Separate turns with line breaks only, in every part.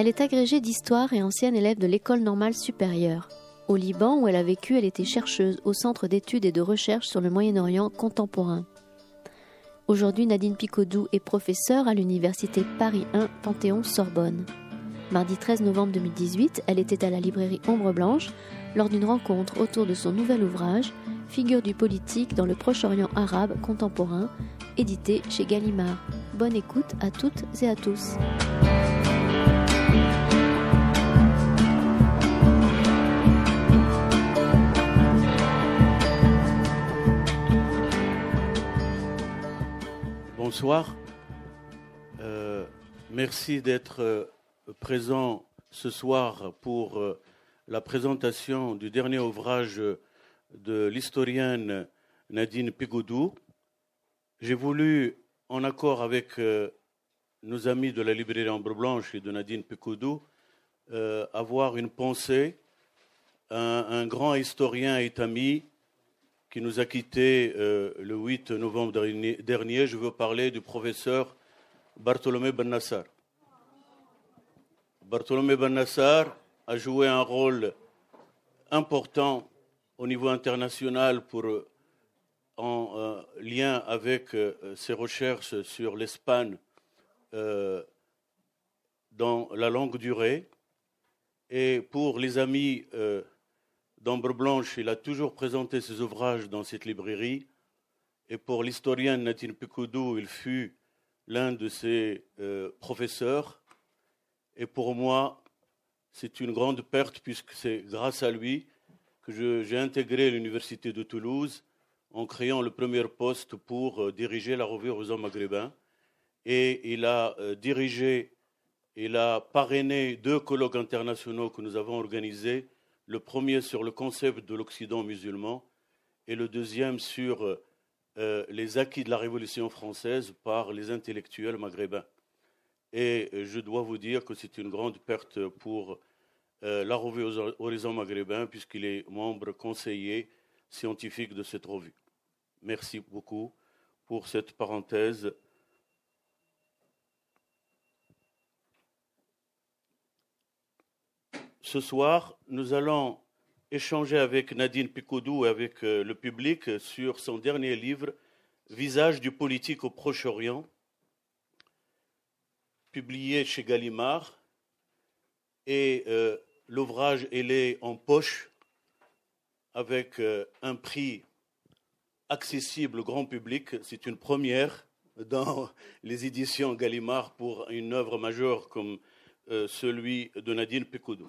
Elle est agrégée d'histoire et ancienne élève de l'école normale supérieure. Au Liban, où elle a vécu, elle était chercheuse au Centre d'études et de recherche sur le Moyen-Orient contemporain. Aujourd'hui, Nadine Picodou est professeure à l'université Paris 1 Panthéon-Sorbonne. Mardi 13 novembre 2018, elle était à la librairie Ombre Blanche lors d'une rencontre autour de son nouvel ouvrage Figure du politique dans le Proche-Orient arabe contemporain, édité chez Gallimard. Bonne écoute à toutes et à tous.
Bonsoir. Euh, merci d'être euh, présent ce soir pour euh, la présentation du dernier ouvrage de l'historienne Nadine Pigoudou. J'ai voulu, en accord avec nos amis de la librairie Ambre Blanche et de Nadine Pigoudou, avoir une pensée. Un, un, grand historien et ami qui nous a quittés euh, le 8 novembre dernier, je veux parler du professeur Bartholomé Bennassar. Bartholomé Bennassar a joué un rôle important au niveau international pour, en euh, lien avec euh, ses recherches sur l'Espagne dans la longue durée. Et pour les amis d'Ambre Blanche, il a toujours présenté ses ouvrages dans cette librairie. Et pour l'historienne Natine Picoudou, il fut l'un de ses euh, professeurs. Et pour moi, c'est une grande perte puisque c'est grâce à lui que j'ai intégré l'Université de Toulouse en créant le premier poste pour euh, diriger la revue aux hommes maghrébins. Et il a euh, dirigé, il a parrainé deux colloques internationaux que nous avons organisés le premier sur le concept de l'Occident musulman et le deuxième sur euh, les acquis de la Révolution française par les intellectuels maghrébins. Et je dois vous dire que c'est une grande perte pour euh, la revue Horizon maghrébin, puisqu'il est membre conseiller scientifique de cette revue. Merci beaucoup pour cette parenthèse ce soir, nous allons échanger avec Nadine Picoudou et avec euh, le public sur son dernier livre, Visage du politique au Proche-Orient, publié chez Gallimard. Et euh, l'ouvrage, est en poche avec euh, un prix accessible au grand public. C'est une première dans les éditions Gallimard pour une œuvre majeure comme celui de Nadine Picoudou.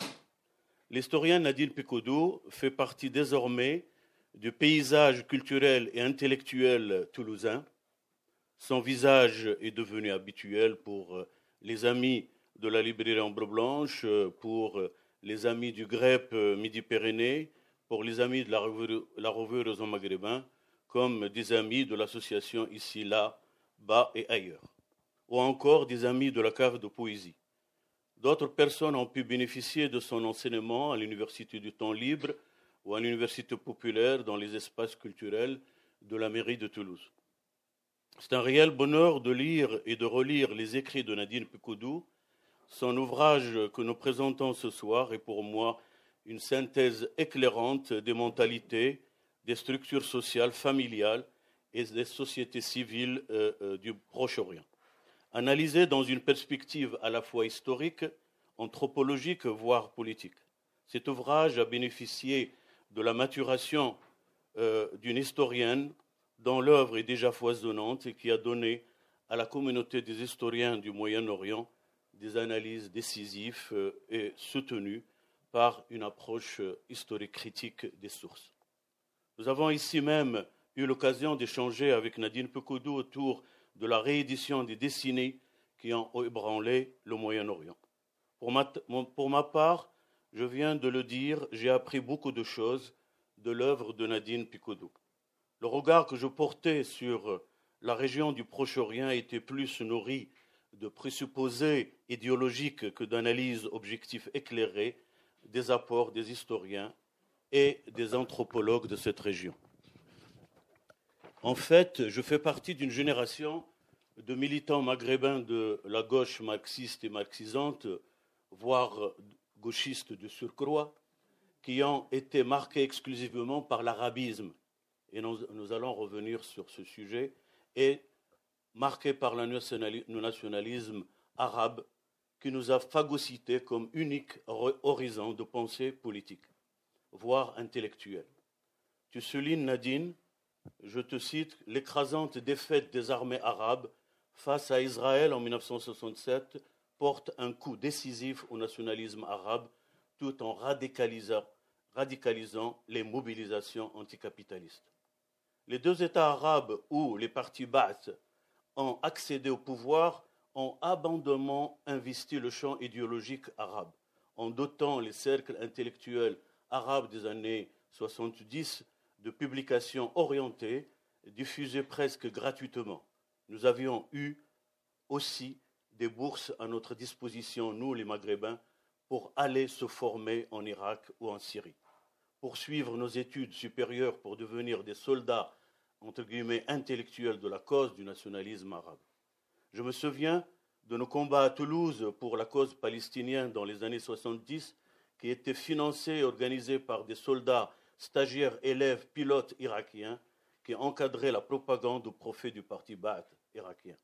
L'historien Nadine Picodou fait partie désormais du paysage culturel et intellectuel toulousain. Son visage est devenu habituel pour euh, les amis de la librairie Ambre Blanche, euh, pour euh, les amis du GREP Midi-Pyrénées, pour les amis de la revue, la revue Maghrébin, comme des amis de l'association ici, là, bas et ailleurs, ou encore des amis de la cave de poésie. D'autres personnes ont pu bénéficier de son enseignement à l'Université du temps libre ou à l'Université populaire dans les espaces culturels de la mairie de Toulouse. C'est un réel bonheur de lire et de relire les écrits de Nadine Picoudou. Son ouvrage que nous présentons ce soir est pour moi une synthèse éclairante des mentalités, des structures sociales, familiales et des sociétés civiles euh, euh, du Proche-Orient analysé dans une perspective à la fois historique, anthropologique, voire politique. Cet ouvrage a bénéficié de la maturation euh, d'une historienne dont l'œuvre est déjà foisonnante et qui a donné à la communauté des historiens du Moyen-Orient des analyses décisives euh, et soutenues par une approche euh, historique critique des sources. Nous avons ici même eu l'occasion d'échanger avec Nadine Pekoudou autour de la réédition des décennies qui ont ébranlé le Moyen-Orient. Pour ma, part, je viens de le dire, j'ai appris beaucoup de choses de l'œuvre de Nadine Picoudou. Le regard que je portais sur la région du Proche-Orient était plus nourri de présupposés idéologiques que d'analyses objectives éclairées des apports des historiens et des anthropologues de cette région. En fait, je fais partie d'une génération de militants maghrébins de la gauche marxiste et marxisante, voire gauchistes de surcroît, qui ont été marqués exclusivement par l'arabisme. Et nous, allons revenir sur ce sujet. Et marqués par le nationalisme arabe qui nous a phagocytés comme unique horizon de pensée politique, voire intellectuelle. Tu soulignes, Nadine, je te cite, l'écrasante défaite des armées arabes face à Israël en 1967 porte un coup décisif au nationalisme arabe tout en radicalisant, les mobilisations anticapitalistes. Les deux États arabes où les partis Ba'ath ont accédé au pouvoir ont abondamment investi le champ idéologique arabe, en dotant les cercles intellectuels arabes des années 70 de publications orientées, diffusées presque gratuitement. Nous avions eu aussi des bourses à notre disposition, nous les Maghrébins, pour aller se former en Irak ou en Syrie, poursuivre nos études supérieures pour devenir des soldats, entre guillemets, intellectuels de la cause du nationalisme arabe. Je me souviens de nos combats à Toulouse pour la cause palestinienne dans les années 70, qui étaient financés et organisés par des soldats, stagiaires, élèves, pilotes irakiens, qui encadraient la propagande au profit du parti Ba'ath irakien.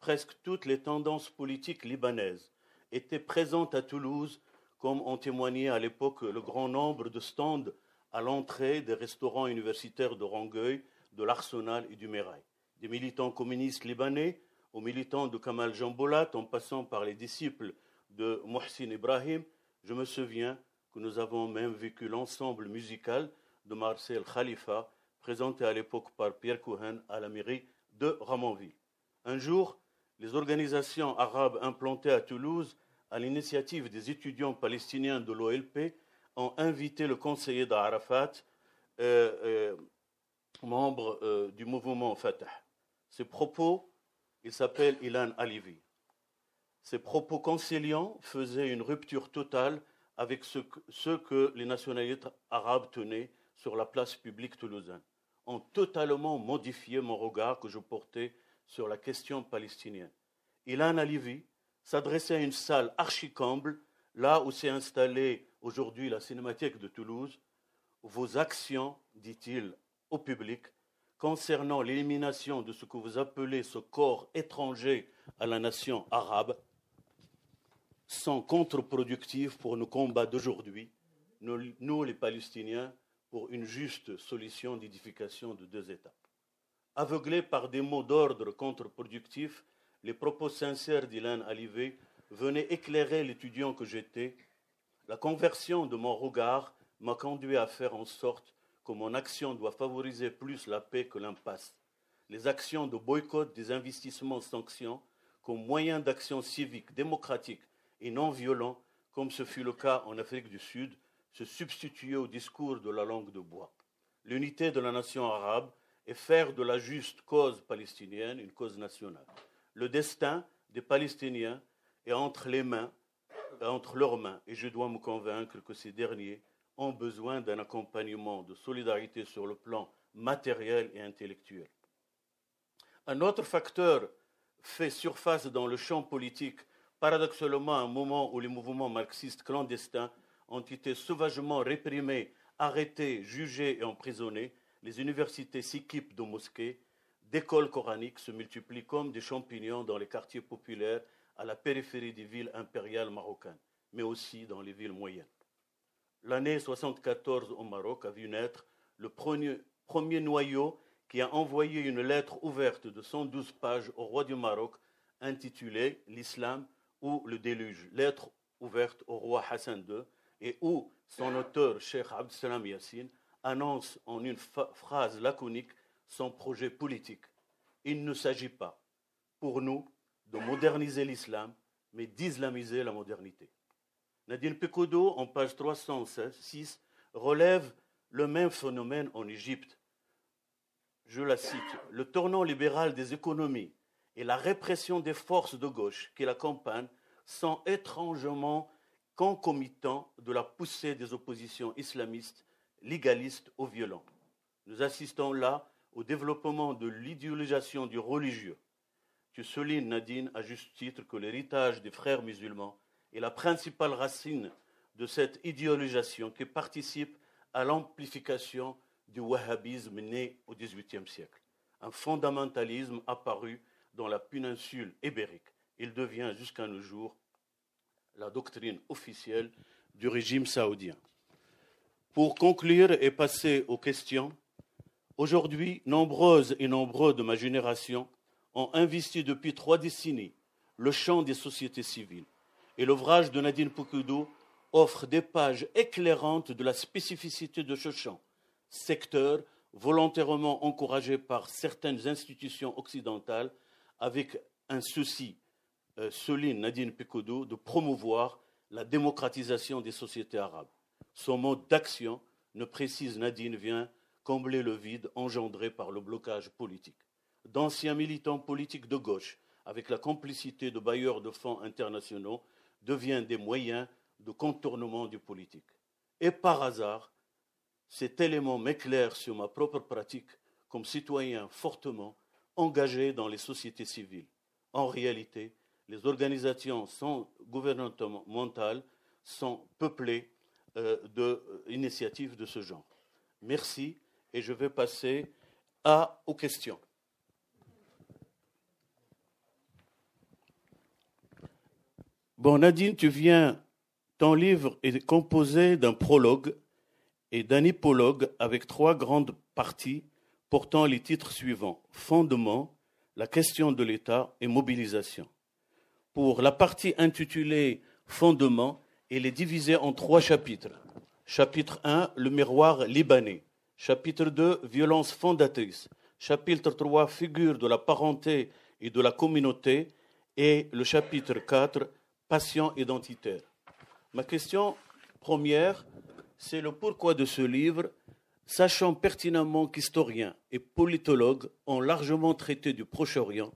Presque toutes les tendances politiques libanaises étaient présentes à Toulouse, comme ont témoigné à l'époque le grand nombre de stands à l'entrée des restaurants universitaires de Rangueil, de l'Arsenal et du Mérail. Des militants communistes libanais aux militants de Kamal Jambolat, en passant par les disciples de Mohsin Ibrahim, je me souviens que nous avons même vécu l'ensemble musical de Marcel Khalifa, présenté à l'époque par Pierre Cohen à la mairie de Ramonville. Un jour, les organisations arabes implantées à Toulouse, à l'initiative des étudiants palestiniens de l'OLP, ont invité le conseiller d'Arafat, euh, euh, membre euh, du mouvement Fatah. Ces propos il s'appelle Ilan Alivi. Ses propos conciliants faisaient une rupture totale avec ce que, les nationalistes arabes tenaient sur la place publique toulousaine, ont totalement modifié mon regard que je portais sur la question palestinienne. Ilan Alivi s'adressait à une salle archicomble, là où s'est installée aujourd'hui la Cinémathèque de Toulouse. Vos actions, dit-il au public, concernant l'élimination de ce que vous appelez ce corps étranger à la nation arabe sont contre-productifs pour nos combats d'aujourd'hui, nous, les Palestiniens, pour une juste solution d'édification de deux États. Aveuglés par des mots d'ordre contre-productifs, les propos sincères d'Ilan Alivé venaient éclairer l'étudiant que j'étais. La conversion de mon regard m'a conduit à faire en sorte que mon action doit favoriser plus la paix que l'impasse. Les actions de boycott des investissements sanctions comme moyen d'action civique, démocratique et non violent, comme ce fut le cas en Afrique du Sud, se substituer au discours de la langue de bois. L'unité de la nation arabe est faire de la juste cause palestinienne une cause nationale. Le destin des Palestiniens est entre les mains, entre leurs mains, et je dois me convaincre que ces derniers ont besoin d'un accompagnement de solidarité sur le plan matériel et intellectuel. Un autre facteur fait surface dans le champ politique, paradoxalement à un moment où les mouvements marxistes clandestins ont été sauvagement réprimés, arrêtés, jugés et emprisonnés, les universités s'équipent de mosquées, d'écoles coraniques se multiplient comme des champignons dans les quartiers populaires à la périphérie des villes impériales marocaines, mais aussi dans les villes moyennes. L'année 74 au Maroc a vu naître le premier, noyau qui a envoyé une lettre ouverte de 112 pages au roi du Maroc intitulée L'islam ou le déluge, lettre ouverte au roi Hassan II, et où son auteur, Cheikh Abdeslam Yassine, annonce en une phrase laconique son projet politique. Il ne s'agit pas, pour nous, de moderniser l'islam, mais d'islamiser la modernité. Nadine Pekodo, en page 306, relève le même phénomène en Égypte. Je la cite. Le tournant libéral des économies et la répression des forces de gauche qui l'accompagnent sont étrangement concomitants de la poussée des oppositions islamistes, légalistes ou violents. Nous assistons là au développement de l'idéologisation du religieux. Tu soulignes, Nadine, à juste titre, que l'héritage des frères musulmans est la principale racine de cette idéologisation qui participe à l'amplification du wahhabisme né au XVIIIe siècle. Un fondamentalisme apparu dans la péninsule ibérique. Il devient jusqu'à nos jours la doctrine officielle du régime saoudien. Pour conclure et passer aux questions, aujourd'hui, nombreuses et nombreux de ma génération ont investi depuis trois décennies le champ des sociétés civiles. Et l'ouvrage de Nadine Poukoudou offre des pages éclairantes de la spécificité de ce champ, secteur volontairement encouragé par certaines institutions occidentales avec un souci, euh, souligne Nadine Poukoudou, de promouvoir la démocratisation des sociétés arabes. Son mode d'action, ne précise Nadine, vient combler le vide engendré par le blocage politique. D'anciens militants politiques de gauche, avec la complicité de bailleurs de fonds internationaux, deviennent des moyens de contournement du politique. Et par hasard, cet élément m'éclaire sur ma propre pratique comme citoyen fortement engagé dans les sociétés civiles. En réalité, les organisations gouvernementales sont peuplées d'initiatives de ce genre. Merci et je vais passer à, aux questions. Bon, Nadine, tu viens ton livre est composé d'un prologue et d'un hypologue avec trois grandes parties portant les titres suivants Fondement, la question de l'État et mobilisation. Pour la partie intitulée Fondement, elle est divisée en trois chapitres. Chapitre 1, le miroir libanais. Chapitre 2, violence fondatrice. Chapitre 3, figure de la parenté et de la communauté. Et le chapitre 4, passion identitaire. Ma question première, c'est le pourquoi de ce livre, sachant pertinemment qu'historiens et politologues ont largement traité du Proche-Orient,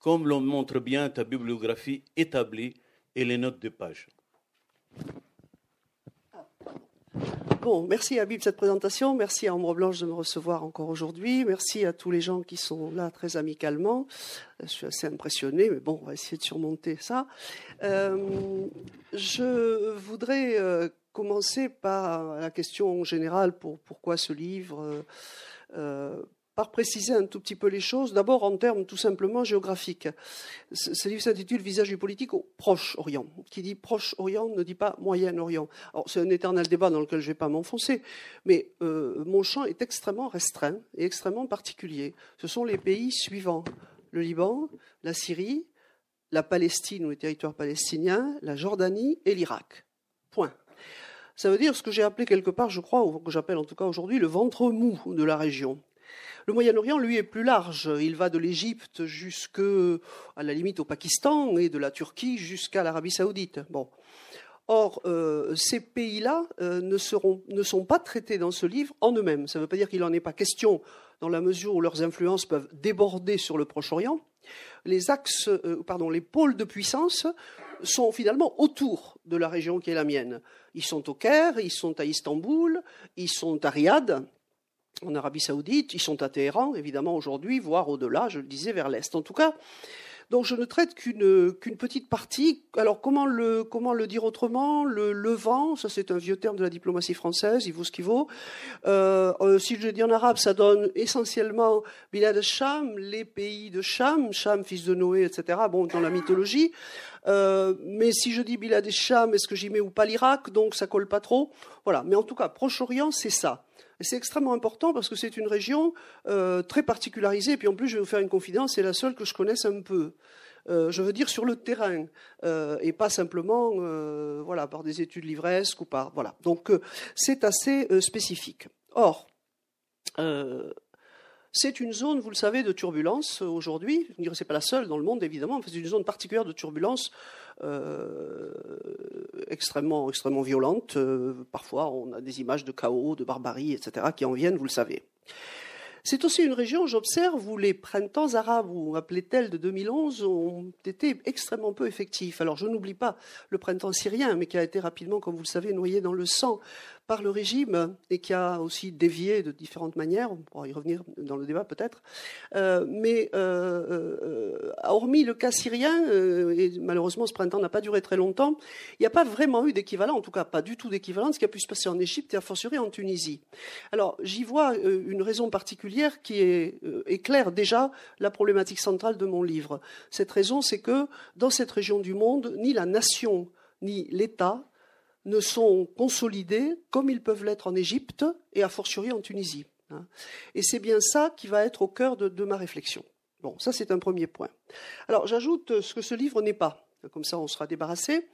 comme l'on montre bien ta bibliographie établie et les notes de page.
Bon, merci Habib de cette présentation. Merci à Ombre Blanche de me recevoir encore aujourd'hui. Merci à tous les gens qui sont là très amicalement. Je suis assez impressionné, mais bon, on va essayer de surmonter ça. Euh, je voudrais euh, commencer par la question générale pour pourquoi ce livre. Euh, par préciser un tout petit peu les choses, d'abord en termes tout simplement géographiques. Ce livre s'intitule Visage du politique au Proche-Orient. Qui dit Proche-Orient ne dit pas Moyen-Orient. Alors c'est un éternel débat dans lequel je ne vais pas m'enfoncer, mais euh, mon champ est extrêmement restreint et extrêmement particulier. Ce sont les pays suivants le Liban, la Syrie, la Palestine ou les territoires palestiniens, la Jordanie et l'Irak. Point. Ça veut dire ce que j'ai appelé quelque part, je crois, ou que j'appelle en tout cas aujourd'hui, le ventre mou de la région. Le Moyen-Orient, lui, est plus large. Il va de l'Égypte jusqu'à la limite au Pakistan et de la Turquie jusqu'à l'Arabie saoudite. Or, euh, ces pays-là euh, ne, sont pas traités dans ce livre en eux-mêmes. Ça ne veut pas dire qu'il n'en est pas question dans la mesure où leurs influences peuvent déborder sur le Proche-Orient. Les euh, les pôles de puissance sont finalement autour de la région qui est la mienne. Ils sont au Caire, ils sont à Istanbul, ils sont à Riyad, en Arabie saoudite, ils sont à Téhéran, évidemment, aujourd'hui, voire au-delà, je le disais, vers l'Est. En tout cas, donc je ne traite qu'une petite partie. Alors comment le, dire autrement? Le Levant, ça c'est un vieux terme de la diplomatie française, il vaut ce qu'il vaut. Euh, euh, si je le dis en arabe, ça donne essentiellement Bilad Sham, les pays de Sham, Sham fils de Noé, etc. Bon, dans la mythologie. Euh, mais si je dis Bilad Sham, est-ce que j'y mets ou pas l'Irak? Donc ça colle pas trop. Voilà. Mais en tout cas, Proche-Orient, c'est ça. C'est extrêmement important parce que c'est une région euh, très particularisée. Et puis en plus, je vais vous faire une confidence, c'est la seule que je connaisse un peu. Euh, je veux dire sur le terrain euh, et pas simplement voilà par des études livresques ou par voilà. Donc c'est assez spécifique. Or, c'est une zone, vous le savez, de turbulence aujourd'hui. Je ne c'est pas la seule dans le monde, évidemment. C'est une zone particulière de turbulence extrêmement, extrêmement violente. Euh, parfois, on a des images de chaos, de barbarie, etc., qui en viennent, vous le savez. C'est aussi une région, j'observe, où les printemps arabes, ou appelés-tels de 2011, ont été extrêmement peu effectifs. Alors, je n'oublie pas le printemps syrien, mais qui a été rapidement, comme vous le savez, noyé dans le sang par le régime et qui a aussi dévié de différentes manières, on pourra y revenir dans le débat peut-être, euh, mais euh, hormis le cas syrien, et malheureusement ce printemps n'a pas duré très longtemps, il n'y a pas vraiment eu d'équivalent, en tout cas pas du tout d'équivalent de ce qui a pu se passer en Égypte et a fortiori en Tunisie. Alors j'y vois une raison particulière qui est, éclaire déjà la problématique centrale de mon livre. Cette raison, c'est que dans cette région du monde, ni la nation ni l'État ne sont consolidés comme ils peuvent l'être en Égypte et a fortiori en Tunisie. Hein. Et c'est bien ça qui va être au cœur de, ma réflexion. Bon, ça c'est un premier point. Alors j'ajoute ce que ce livre n'est pas comme ça on sera débarrassé.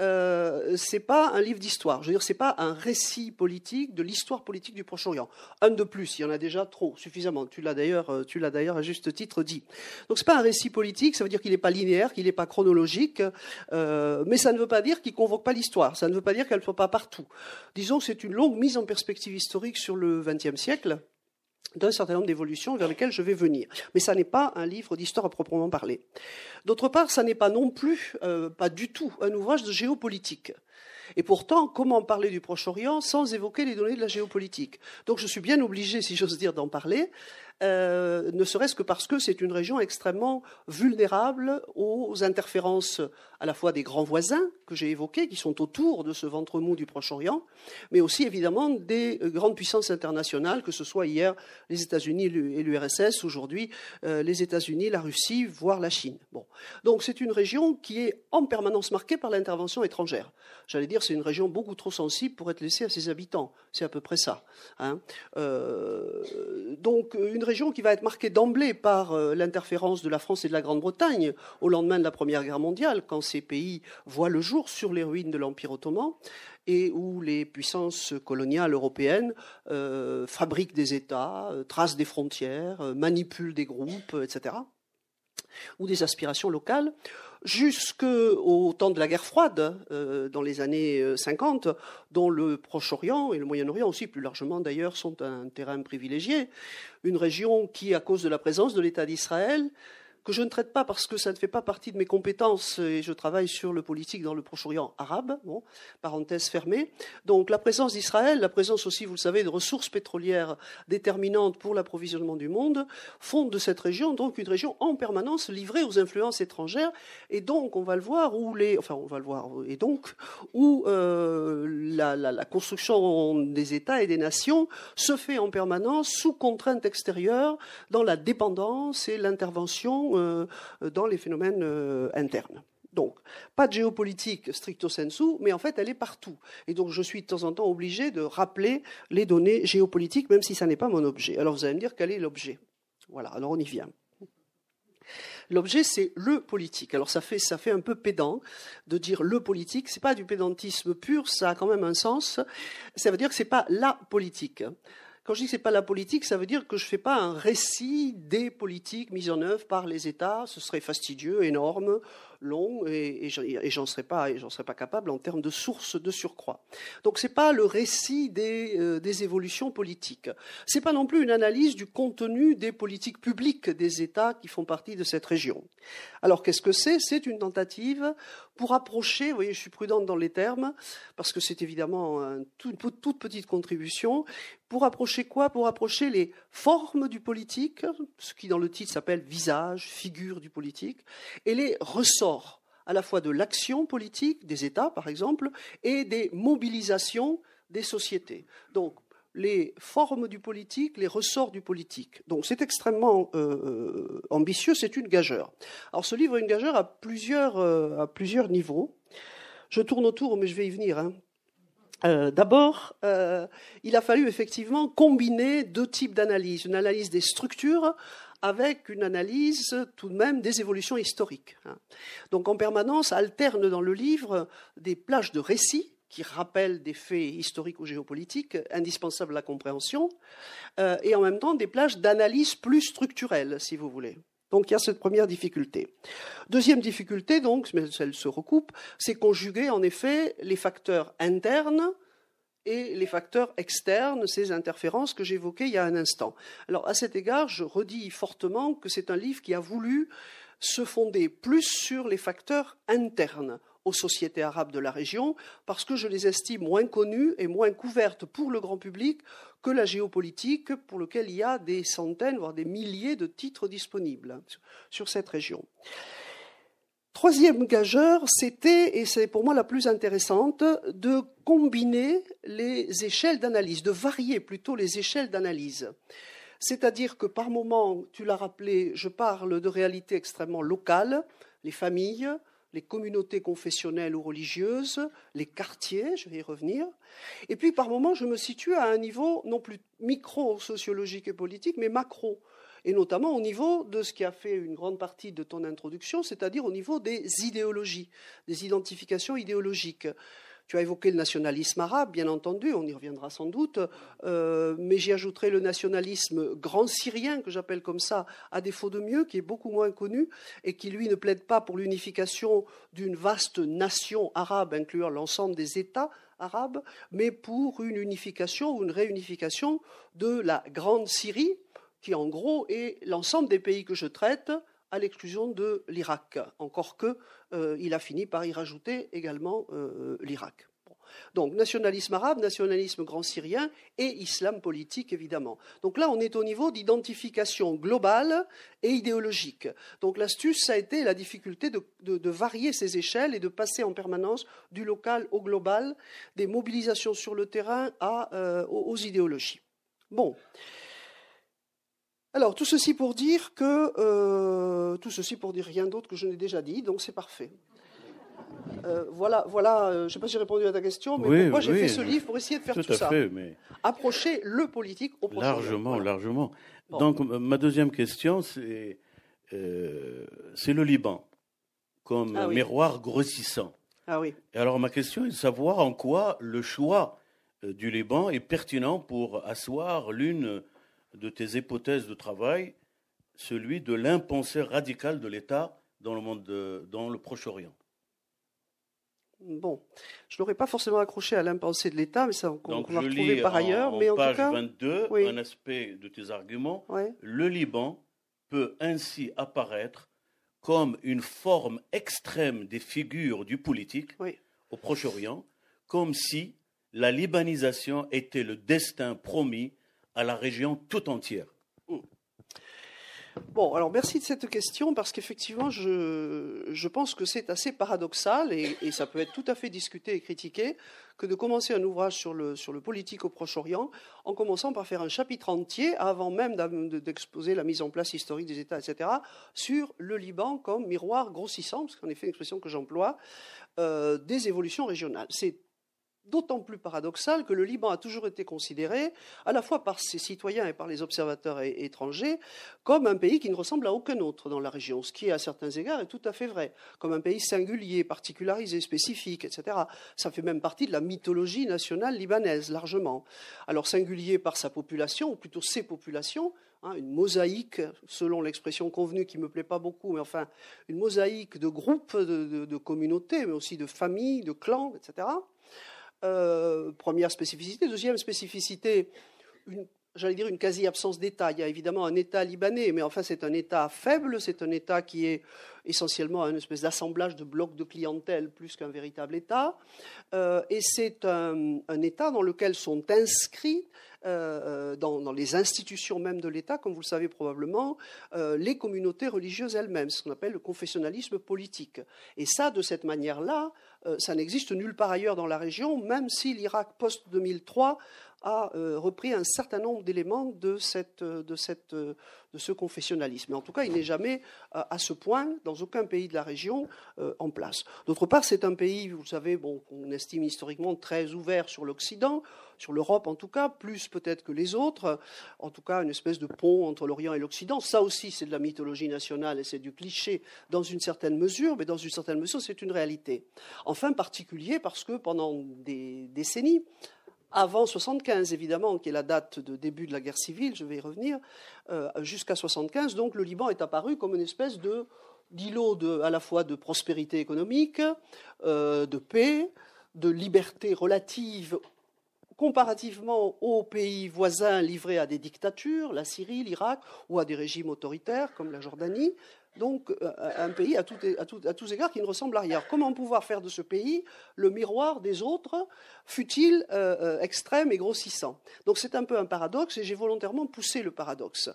Euh, c'est pas un livre d'histoire. Je veux dire, c'est pas un récit politique de l'histoire politique du Proche-Orient. Un de plus, il y en a déjà trop, suffisamment. Tu l'as d'ailleurs, euh, à juste titre dit. Donc c'est pas un récit politique. Ça veut dire qu'il n'est pas linéaire, qu'il n'est pas chronologique, euh, mais ça ne veut pas dire qu'il convoque pas l'histoire. Ça ne veut pas dire qu'elle ne soit pas partout. Disons que c'est une longue mise en perspective historique sur le XXe siècle d'un certain nombre d'évolutions vers lesquelles je vais venir. Mais ça n'est pas un livre d'histoire à proprement parler. D'autre part, ça n'est pas non plus, euh, pas du tout, un ouvrage de géopolitique. Et pourtant, comment parler du Proche-Orient sans évoquer les données de la géopolitique? Donc je suis bien obligé, si j'ose dire, d'en parler, euh, ne serait-ce que parce que c'est une région extrêmement vulnérable aux interférences à la fois des grands voisins que j'ai évoqués, qui sont autour de ce ventre mou du Proche-Orient, mais aussi évidemment des grandes puissances internationales, que ce soit hier les États-Unis et l'URSS, aujourd'hui euh, les États-Unis, la Russie, voire la Chine. Bon. Donc c'est une région qui est en permanence marquée par l'intervention étrangère. J'allais dire c'est une région beaucoup trop sensible pour être laissée à ses habitants. C'est à peu près ça. Hein. Euh, donc une région qui va être marquée d'emblée par euh, l'interférence de la France et de la Grande-Bretagne au lendemain de la Première Guerre mondiale, quand ces pays voient le jour sur les ruines de l'Empire ottoman et où les puissances coloniales européennes euh, fabriquent des États, euh, tracent des frontières, manipulent des groupes, etc., ou des aspirations locales, jusqu'au temps de la guerre froide, dans les années 50, dont le Proche-Orient et le Moyen-Orient aussi, plus largement d'ailleurs, sont un terrain privilégié, une région qui, à cause de la présence de l'État d'Israël, que je ne traite pas parce que ça ne fait pas partie de mes compétences et je travaille sur le politique dans le Proche-Orient arabe, bon, parenthèse fermée. Donc la présence d'Israël, la présence aussi, vous le savez, de ressources pétrolières déterminantes pour l'approvisionnement du monde, font de cette région donc une région en permanence livrée aux influences étrangères et donc on va le voir où les, enfin on va le voir et donc où euh, la, construction des États et des nations se fait en permanence sous contrainte extérieure dans la dépendance et l'intervention euh, dans les phénomènes euh, internes. Donc, pas de géopolitique stricto sensu, mais en fait, elle est partout. Et donc, je suis de temps en temps obligé de rappeler les données géopolitiques, même si ça n'est pas mon objet. Alors, vous allez me dire quel est l'objet? Voilà, alors on y vient. L'objet, c'est le politique. Alors ça fait, ça fait un peu pédant de dire le politique. C'est pas du pédantisme pur, ça a quand même un sens. Ça veut dire que c'est pas la politique. Quand je dis que ce n'est pas la politique, ça veut dire que je ne fais pas un récit des politiques mises en œuvre par les États. Ce serait fastidieux, énorme, long, et, j'en serais pas, et j'en serais pas capable en termes de sources de surcroît. Donc c'est pas le récit des, euh, des évolutions politiques. C'est pas non plus une analyse du contenu des politiques publiques des États qui font partie de cette région. Alors qu'est-ce que c'est? C'est une tentative pour approcher, vous voyez, je suis prudente dans les termes, parce que c'est évidemment une toute petite contribution, pour approcher quoi? Pour approcher les formes du politique, ce qui dans le titre s'appelle visage, figure du politique, et les ressorts à la fois de l'action politique des États, par exemple, et des mobilisations des sociétés. Donc, les formes du politique, les ressorts du politique. Donc c'est extrêmement euh, euh, ambitieux, c'est une gageure. Alors ce livre est une gageure à plusieurs, euh, à plusieurs niveaux. Je tourne autour, mais je vais y venir. Hein. D'abord, il a fallu effectivement combiner deux types d'analyse. Une analyse des structures avec une analyse tout de même des évolutions historiques. Hein. Donc en permanence alterne dans le livre des plages de récits qui rappellent des faits historiques ou géopolitiques indispensables à la compréhension, euh, et en même temps des plages d'analyse plus structurelles, si vous voulez. Donc il y a cette première difficulté. Deuxième difficulté, donc, mais elle se recoupe, c'est conjuguer en effet les facteurs internes et les facteurs externes, ces interférences que j'évoquais il y a un instant. Alors à cet égard, je redis fortement que c'est un livre qui a voulu se fonder plus sur les facteurs internes aux sociétés arabes de la région, parce que je les estime moins connues et moins couvertes pour le grand public que la géopolitique, pour lequel il y a des centaines, voire des milliers de titres disponibles sur cette région. Troisième gageur, c'était, et c'est pour moi la plus intéressante, de combiner les échelles d'analyse, de varier plutôt les échelles d'analyse. C'est-à-dire que par moment, tu l'as rappelé, je parle de réalités extrêmement locales, les familles, les communautés confessionnelles ou religieuses, les quartiers, je vais y revenir. Et puis par moment, je me situe à un niveau non plus micro-sociologique et politique, mais macro, et notamment au niveau de ce qui a fait une grande partie de ton introduction, c'est-à-dire au niveau des idéologies, des identifications idéologiques. Tu as évoqué le nationalisme arabe, bien entendu, on y reviendra sans doute, euh, mais j'y ajouterai le nationalisme grand syrien, que j'appelle comme ça, à défaut de mieux, qui est beaucoup moins connu et qui, lui, ne plaide pas pour l'unification d'une vaste nation arabe, incluant l'ensemble des États arabes, mais pour une unification ou une réunification de la Grande Syrie, qui en gros est l'ensemble des pays que je traite, à l'exclusion de l'Irak, encore que euh, il a fini par y rajouter également euh, l'Irak. Donc nationalisme arabe, nationalisme grand syrien et islam politique évidemment. Donc là on est au niveau d'identification globale et idéologique. Donc l'astuce ça a été la difficulté de, varier ces échelles et de passer en permanence du local au global, des mobilisations sur le terrain euh, aux idéologies. Bon. Alors, tout ceci pour dire que euh, tout ceci pour dire rien d'autre que je n'ai déjà dit, donc c'est parfait. Euh, voilà, voilà. Euh, je ne sais pas si j'ai répondu à ta question, mais moi j'ai fait ce livre pour essayer de faire tout, ça. Approcher le politique au prochain.
Largement, largement. Donc ma deuxième question, c'est c'est le Liban comme ah miroir grossissant.
Ah oui.
Et alors ma question est de savoir en quoi le choix du Liban est pertinent pour asseoir l'une de tes hypothèses de travail celui de l'impensée radical de l'État dans le monde, dans le Proche-Orient.
Bon, je n'aurais pas forcément accroché à l'impensée de l'État, mais ça on, va retrouver par ailleurs. mais en
page
tout cas,
22, un aspect de tes arguments, le Liban peut ainsi apparaître comme une forme extrême des figures du politique au Proche-Orient, comme si la libanisation était le destin promis à la région tout entière
Bon, alors merci de cette question parce qu'effectivement, je, je, pense que c'est assez paradoxal et, ça peut être tout à fait discuté et critiqué que de commencer un ouvrage sur le, sur le politique au Proche-Orient en commençant par faire un chapitre entier, avant même d'exposer la mise en place historique des États, etc., sur le Liban comme miroir grossissant, parce qu'en effet, une expression que j'emploie, euh, des évolutions régionales. C'est d'autant plus paradoxal que le Liban a toujours été considéré, à la fois par ses citoyens et par les observateurs étrangers, comme un pays qui ne ressemble à aucun autre dans la région, ce qui, à certains égards, est tout à fait vrai, comme un pays singulier, particularisé, spécifique, etc. Ça fait même partie de la mythologie nationale libanaise, largement. Alors singulier par sa population, ou plutôt ses populations, hein, une mosaïque, selon l'expression convenue qui ne me plaît pas beaucoup, mais enfin, une mosaïque de groupes, de communautés, mais aussi de familles, de clans, etc. Euh, première spécificité. Deuxième spécificité, j'allais dire une quasi-absence d'État. Il y a évidemment un État libanais, mais enfin c'est un État faible, c'est un État qui est essentiellement une espèce d'assemblage de blocs de clientèle plus qu'un véritable État. Euh, et c'est un, État dans lequel sont inscrits euh, dans, les institutions même de l'État, comme vous le savez probablement, les communautés religieuses elles-mêmes, ce qu'on appelle le confessionnalisme politique. Et ça, de cette manière-là, ça n'existe nulle part ailleurs dans la région, même si l'Irak post-2003 a euh, repris un certain nombre d'éléments de, euh, de, ce confessionnalisme. Mais en tout cas, il n'est jamais à ce point, dans aucun pays de la région, en place. D'autre part, c'est un pays, vous savez, bon, qu'on estime historiquement très ouvert sur l'Occident, sur l'Europe en tout cas, plus peut-être que les autres, en tout cas une espèce de pont entre l'Orient et l'Occident. Ça aussi, c'est de la mythologie nationale et c'est du cliché dans une certaine mesure, mais dans une certaine mesure, c'est une réalité. Enfin, particulier parce que pendant des décennies, avant 75 évidemment, qui est la date de début de la guerre civile, je vais y revenir, euh, jusqu'à 75, donc le Liban est apparu comme une espèce d'îlot à la fois de prospérité économique, euh, de paix, de liberté relative comparativement aux pays voisins livrés à des dictatures, la Syrie, l'Irak, ou à des régimes autoritaires comme la Jordanie, donc euh, un pays à, tous égards qui ne ressemble à rien. Comment pouvoir faire de ce pays le miroir des autres, fut-il euh, euh, extrême et grossissant? Donc c'est un peu un paradoxe et j'ai volontairement poussé le paradoxe.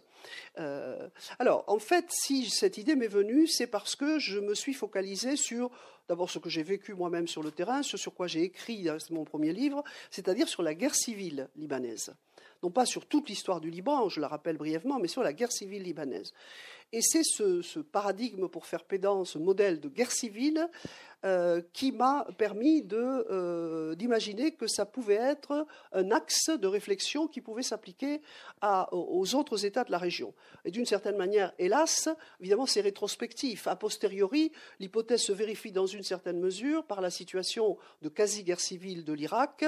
alors en fait, si cette idée m'est venue, c'est parce que je me suis focalisé sur d'abord ce que j'ai vécu moi-même sur le terrain, ce sur quoi j'ai écrit dans mon premier livre, c'est-à-dire sur la guerre civile libanaise non pas sur toute l'histoire du Liban, je la rappelle brièvement, mais sur la guerre civile libanaise. Et c'est ce, paradigme, pour faire pédant, ce modèle de guerre civile, euh, qui m'a permis euh, d'imaginer que ça pouvait être un axe de réflexion qui pouvait s'appliquer aux autres États de la région. Et d'une certaine manière, hélas, évidemment, c'est rétrospectif. A posteriori, l'hypothèse se vérifie dans une certaine mesure par la situation de quasi-guerre civile de l'Irak,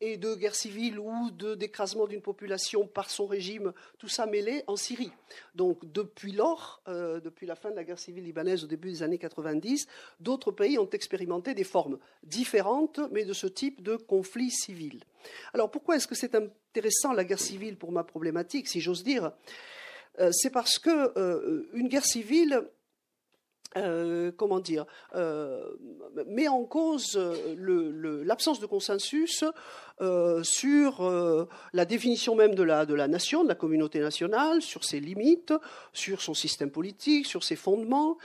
et de guerre civile ou d'écrasement d'une population par son régime, tout ça mêlé en Syrie. Donc depuis lors, euh, depuis la fin de la guerre civile libanaise au début des années 90, d'autres pays ont expérimenté des formes différentes, mais de ce type de conflit civil. Alors pourquoi est-ce que c'est intéressant la guerre civile pour ma problématique, si j'ose dire? Euh, C'est parce que euh, une guerre civile euh, comment dire, euh, met en cause l'absence de consensus euh, sur la définition même de la, de la nation, de la communauté nationale, sur ses limites, sur son système politique, sur ses fondements.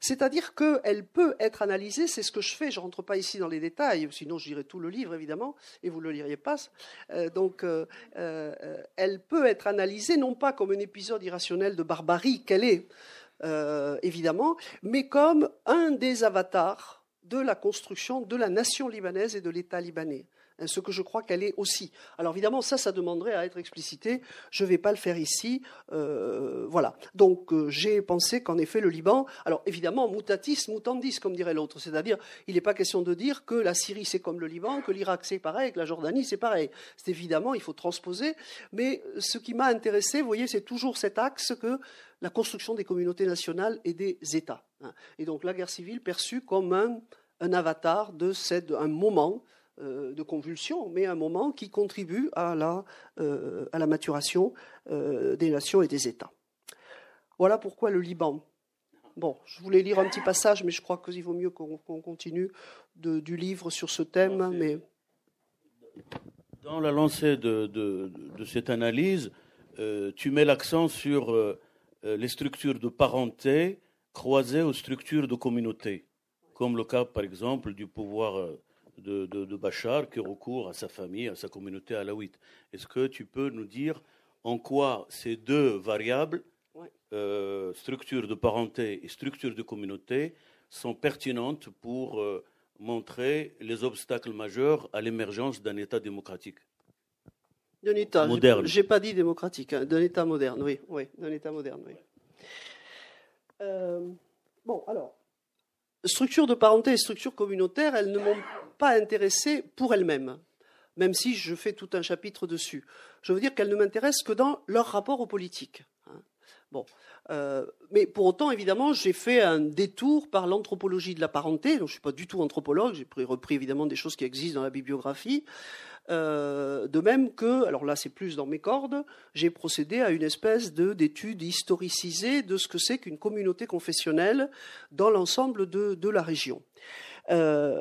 C'est-à-dire qu'elle peut être analysée, c'est ce que je fais, je ne rentre pas ici dans les détails, sinon je dirais tout le livre évidemment, et vous ne le liriez pas. donc elle peut être analysée non pas comme un épisode irrationnel de barbarie qu'elle est, euh, évidemment, mais comme un des avatars de la construction de la nation libanaise et de l'État libanais. Ce que je crois qu'elle est aussi. Alors évidemment, ça, ça demanderait à être explicité. Je ne vais pas le faire ici. Euh, voilà. Donc euh, j'ai pensé qu'en effet, le Liban, alors évidemment, mutatis mutandis, comme dirait l'autre, c'est-à-dire, il n'est pas question de dire que la Syrie c'est comme le Liban, que l'Irak c'est pareil, que la Jordanie c'est pareil. C'est évidemment, il faut transposer. Mais ce qui m'a intéressé, vous voyez, c'est toujours cet axe que la construction des communautés nationales et des États. Hein. Et donc la guerre civile perçue comme un, avatar de cette, un moment euh, de convulsion, mais un moment qui contribue à la, euh, à la maturation euh, des nations et des États. Voilà pourquoi le Liban. Bon, je voulais lire un petit passage, mais je crois qu'il vaut mieux qu'on continue du livre sur ce thème. Mais...
Dans la lancée de, de, cette analyse, tu mets l'accent sur les structures de parenté croisées aux structures de communauté, comme le cas, par exemple, du pouvoir de, Bachar qui recourt à sa famille, à sa communauté alaouite. Est-ce que tu peux nous dire en quoi ces deux variables, euh, structure de parenté et structure de communauté, sont pertinentes pour euh, montrer les obstacles majeurs à l'émergence d'un État démocratique?
D'un État moderne. J'ai pas dit démocratique, hein, d'un État moderne, oui, oui, d'un État moderne, oui. Euh, bon, alors, structure de parenté et structure communautaire, elles ne m'ont pas intéressée pour elles-mêmes, même si je fais tout un chapitre dessus. Je veux dire qu'elles ne m'intéressent que dans leur rapport aux politiques. Hein. Bon, euh, mais pour autant, évidemment, j'ai fait un détour par l'anthropologie de la parenté. Je ne suis pas du tout anthropologue. J'ai repris évidemment des choses qui existent dans la bibliographie. Euh, de même que, alors là c'est plus dans mes cordes, j'ai procédé à une espèce d'étude historicisée de ce que c'est qu'une communauté confessionnelle dans l'ensemble de, la région. Euh,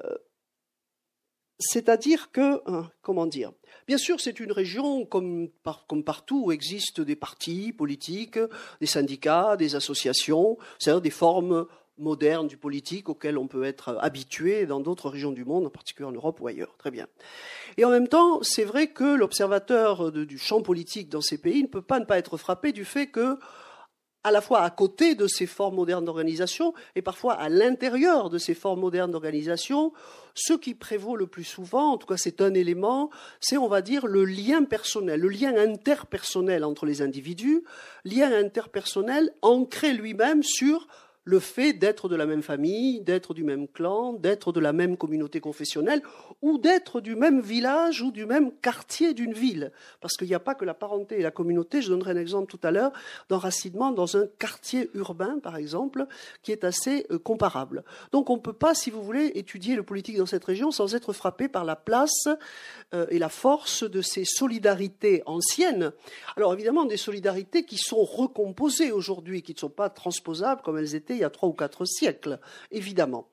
c'est-à-dire que, hein, comment dire, bien sûr c'est une région comme, comme, partout où existent des partis politiques, des syndicats, des associations, c'est-à-dire des formes moderne du politique auquel on peut être habitué dans d'autres régions du monde, en particulier en Europe ou ailleurs. Très bien. Et en même temps, c'est vrai que l'observateur du champ politique dans ces pays ne peut pas ne pas être frappé du fait que, à la fois à côté de ces formes modernes d'organisation et parfois à l'intérieur de ces formes modernes d'organisation, ce qui prévaut le plus souvent, en tout cas c'est un élément, c'est on va dire le lien personnel, le lien interpersonnel entre les individus, lien interpersonnel ancré lui-même sur le fait d'être de la même famille, d'être du même clan, d'être de la même communauté confessionnelle, ou d'être du même village ou du même quartier d'une ville. Parce qu'il n'y a pas que la parenté et la communauté. Je donnerai un exemple tout à l'heure d'enracinement dans un quartier urbain, par exemple, qui est assez euh, comparable. Donc on ne peut pas, si vous voulez, étudier le politique dans cette région sans être frappé par la place euh, et la force de ces solidarités anciennes. Alors évidemment, des solidarités qui sont recomposées aujourd'hui, qui ne sont pas transposables comme elles étaient il y a trois ou quatre siècles, évidemment.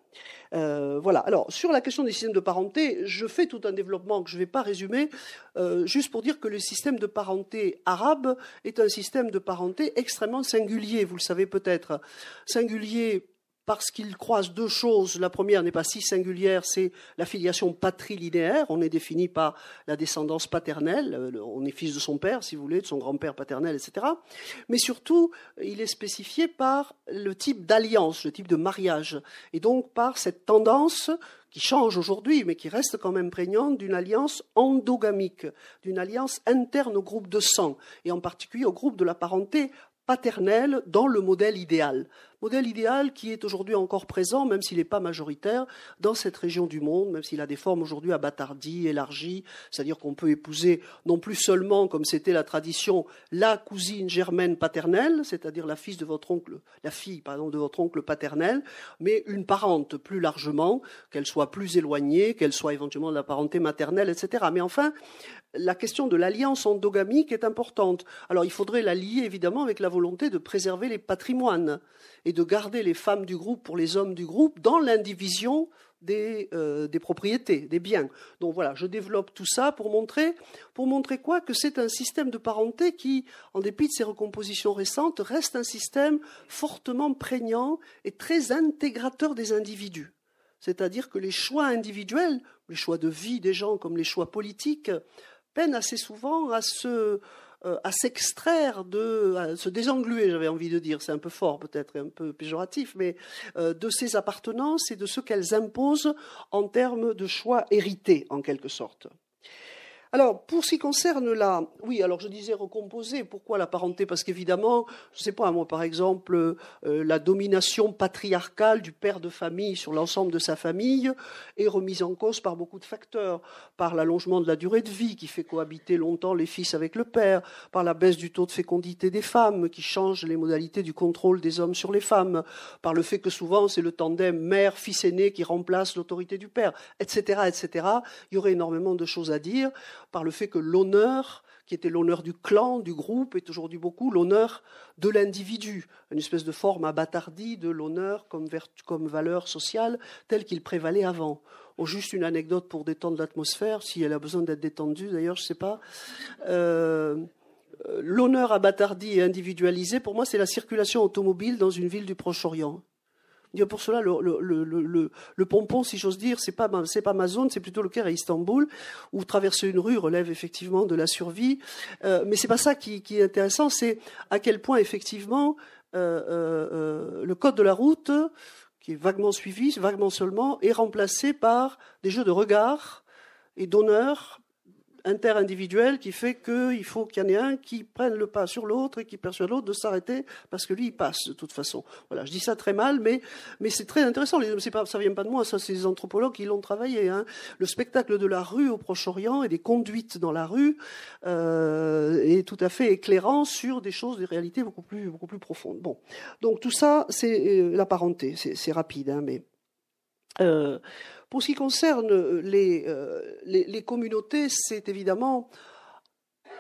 Euh, voilà. Alors, sur la question des systèmes de parenté, je fais tout un développement que je ne vais pas résumer, euh, juste pour dire que le système de parenté arabe est un système de parenté extrêmement singulier, vous le savez peut-être. Singulier parce qu'il croise deux choses. La première n'est pas si singulière, c'est la filiation patrilinéaire. On est défini par la descendance paternelle. Euh, on est fils de son père, si vous voulez, de son grand-père paternel, etc. Mais surtout, il est spécifié par le type d'alliance, le type de mariage. Et donc par cette tendance qui change aujourd'hui, mais qui reste quand même prégnante, d'une alliance endogamique, d'une alliance interne au groupe de sang, et en particulier au groupe de la parenté paternelle dans le modèle idéal modèle idéal qui est aujourd'hui encore présent, même s'il n'est pas majoritaire, dans cette région du monde, même s'il a des formes aujourd'hui abattardies, élargies, c'est-à-dire qu'on peut épouser non plus seulement, comme c'était la tradition, la cousine germaine paternelle, c'est-à-dire la fille de votre oncle, la fille, pardon, de votre oncle paternel, mais une parente plus largement, qu'elle soit plus éloignée, qu'elle soit éventuellement de la parenté maternelle, etc. Mais enfin, la question de l'alliance endogamique est importante. Alors il faudrait la lier évidemment avec la volonté de préserver les patrimoines et de garder les femmes du groupe pour les hommes du groupe dans l'indivision des, euh, des, propriétés, des biens. Donc voilà, je développe tout ça pour montrer, pour montrer quoi? Que c'est un système de parenté qui, en dépit de ses recompositions récentes, reste un système fortement prégnant et très intégrateur des individus. C'est-à-dire que les choix individuels, les choix de vie des gens comme les choix politiques, peinent assez souvent à se, euh, à s'extraire de, à se désengluer, j'avais envie de dire, c'est un peu fort peut-être, un peu péjoratif, mais euh, de ces appartenances et de ce qu'elles imposent en termes de choix hérités, en quelque sorte. Alors, pour ce qui concerne la, oui, alors je disais recomposer. Pourquoi la parenté? Parce qu'évidemment, je ne sais pas, moi, par exemple, euh, la domination patriarcale du père de famille sur l'ensemble de sa famille est remise en cause par beaucoup de facteurs, par l'allongement de la durée de vie qui fait cohabiter longtemps les fils avec le père, par la baisse du taux de fécondité des femmes qui change les modalités du contrôle des hommes sur les femmes, par le fait que souvent c'est le tandem mère-fils aîné qui remplace l'autorité du père, etc., etc. Il y aurait énormément de choses à dire par le fait que l'honneur, qui était l'honneur du clan, du groupe, est aujourd'hui beaucoup l'honneur de l'individu, une espèce de forme abattardie de l'honneur comme, valeur sociale telle qu'il prévalait avant. Oh, juste une anecdote pour détendre l'atmosphère, si elle a besoin d'être détendue d'ailleurs, je ne sais pas. Euh, l'honneur abattardi et individualisé, pour moi, c'est la circulation automobile dans une ville du Proche-Orient pour cela, le, pompon, si j'ose dire, c'est pas c'est pas ma zone, c'est plutôt le Caire à Istanbul, où traverser une rue relève effectivement de la survie. Euh, mais c'est pas ça qui, est intéressant, c'est à quel point effectivement euh, euh, le code de la route, qui est vaguement suivi, vaguement seulement, est remplacé par des jeux de regard et d'honneur interindividuel qui fait qu'il faut qu'il y en ait un qui prenne le pas sur l'autre et qui persuade l'autre de s'arrêter parce que lui il passe de toute façon. Voilà, je dis ça très mal, mais mais c'est très intéressant. Pas, ça vient pas de moi, ça c'est les anthropologues qui l'ont travaillé. Hein. Le spectacle de la rue au Proche-Orient et des conduites dans la rue euh, est tout à fait éclairant sur des choses, des réalités beaucoup plus beaucoup plus profondes. Bon, donc tout ça c'est euh, la parenté, c'est rapide, hein, mais euh, pour ce qui concerne euh, euh, les, communautés, c'est évidemment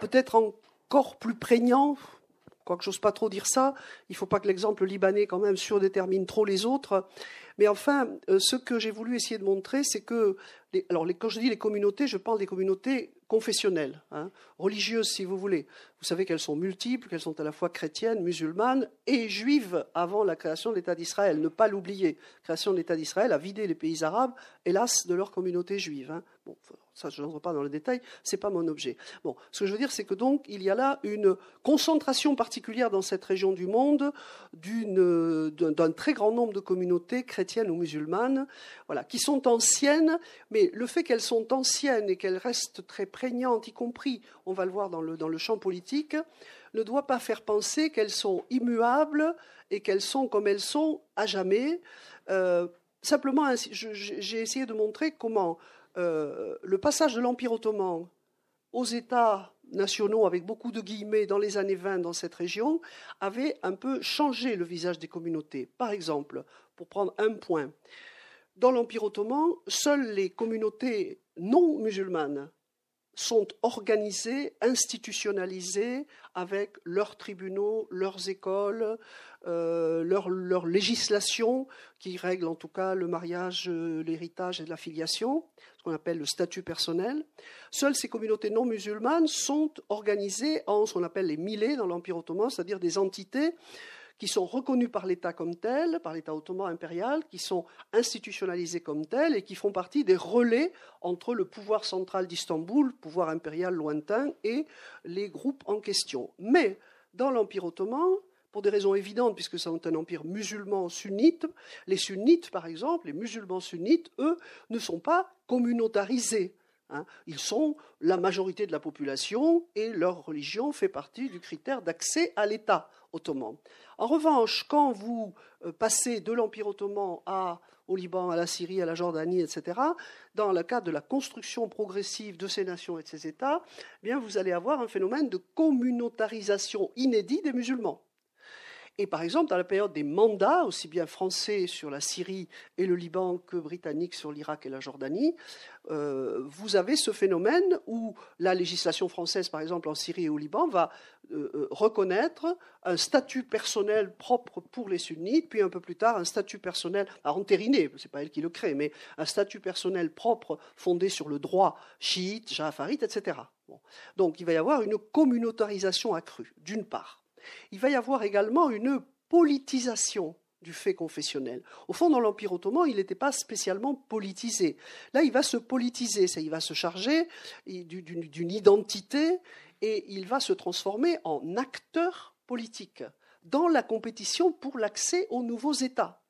peut-être encore plus prégnant, quoique j'ose pas trop dire ça, il ne faut pas que l'exemple libanais quand même surdétermine trop les autres, mais enfin, euh, ce que j'ai voulu essayer de montrer, c'est que, alors quand je dis les communautés, je parle des communautés confessionnelles, hein, religieuses si vous voulez. Vous savez qu'elles sont multiples, qu'elles sont à la fois chrétiennes, musulmanes et juives avant la création de l'État d'Israël. Ne pas l'oublier. La création de l'État d'Israël a vidé les pays arabes, hélas, de leur communauté juive. Hein. Bon, ça, je n'entre pas dans le détail, c'est pas mon objet. Bon, ce que je veux dire, c'est que donc il y a là une concentration particulière dans cette région du monde d'un très grand nombre de communautés chrétiennes ou musulmanes, voilà, qui sont anciennes, mais le fait qu'elles sont anciennes et qu'elles restent très prégnantes, y compris, on va le voir dans le, dans le champ politique, ne doit pas faire penser qu'elles sont immuables et qu'elles sont comme elles sont à jamais. Euh, simplement, j'ai essayé de montrer comment euh, le passage de l'Empire ottoman aux États nationaux, avec beaucoup de guillemets, dans les années 20 dans cette région, avait un peu changé le visage des communautés. Par exemple, pour prendre un point, dans l'Empire ottoman, seules les communautés non musulmanes sont organisées, institutionnalisées, avec leurs tribunaux, leurs écoles, euh, leur, législation qui règle en tout cas le mariage, euh, l'héritage et la filiation, ce qu'on appelle le statut personnel. Seules ces communautés non musulmanes sont organisées en ce qu'on appelle les millets dans l'Empire ottoman, c'est-à-dire des entités qui sont reconnues par l'État comme telles, par l'État ottoman impérial, qui sont institutionnalisées comme telles et qui font partie des relais entre le pouvoir central d'Istanbul, pouvoir impérial lointain, et les groupes en question. Mais dans l'Empire ottoman, pour des raisons évidentes, puisque c'est un empire musulman sunnite, les sunnites, par exemple, les musulmans sunnites, eux, ne sont pas communautarisés. Hein. Ils sont la majorité de la population et leur religion fait partie du critère d'accès à l'État En revanche, quand vous euh, passez de l'Empire ottoman au Liban, à la Syrie, à la Jordanie, etc., dans le cadre de la construction progressive de ces nations et de ces États, eh vous allez avoir un phénomène de communautarisation inédit des musulmans. Et par exemple, dans la période des mandats, aussi bien français sur la Syrie et le Liban que britanniques sur l'Irak et la Jordanie, euh, vous avez ce phénomène où la législation française, par exemple en Syrie et au Liban, va euh, euh, reconnaître un statut personnel propre pour les sunnites, puis un peu plus tard un statut personnel, à entériné, ce n'est pas elle qui le crée, mais un statut personnel propre fondé sur le droit chiite, jafarite, etc. Donc il va y avoir une communautarisation accrue, d'une part. Il va y avoir également une politisation du fait confessionnel. Au fond, dans l'Empire ottoman, il n'était pas spécialement politisé. Là, il va se politiser, il va se charger d'une identité et il va se transformer en acteur politique dans la compétition pour l'accès aux nouveaux États.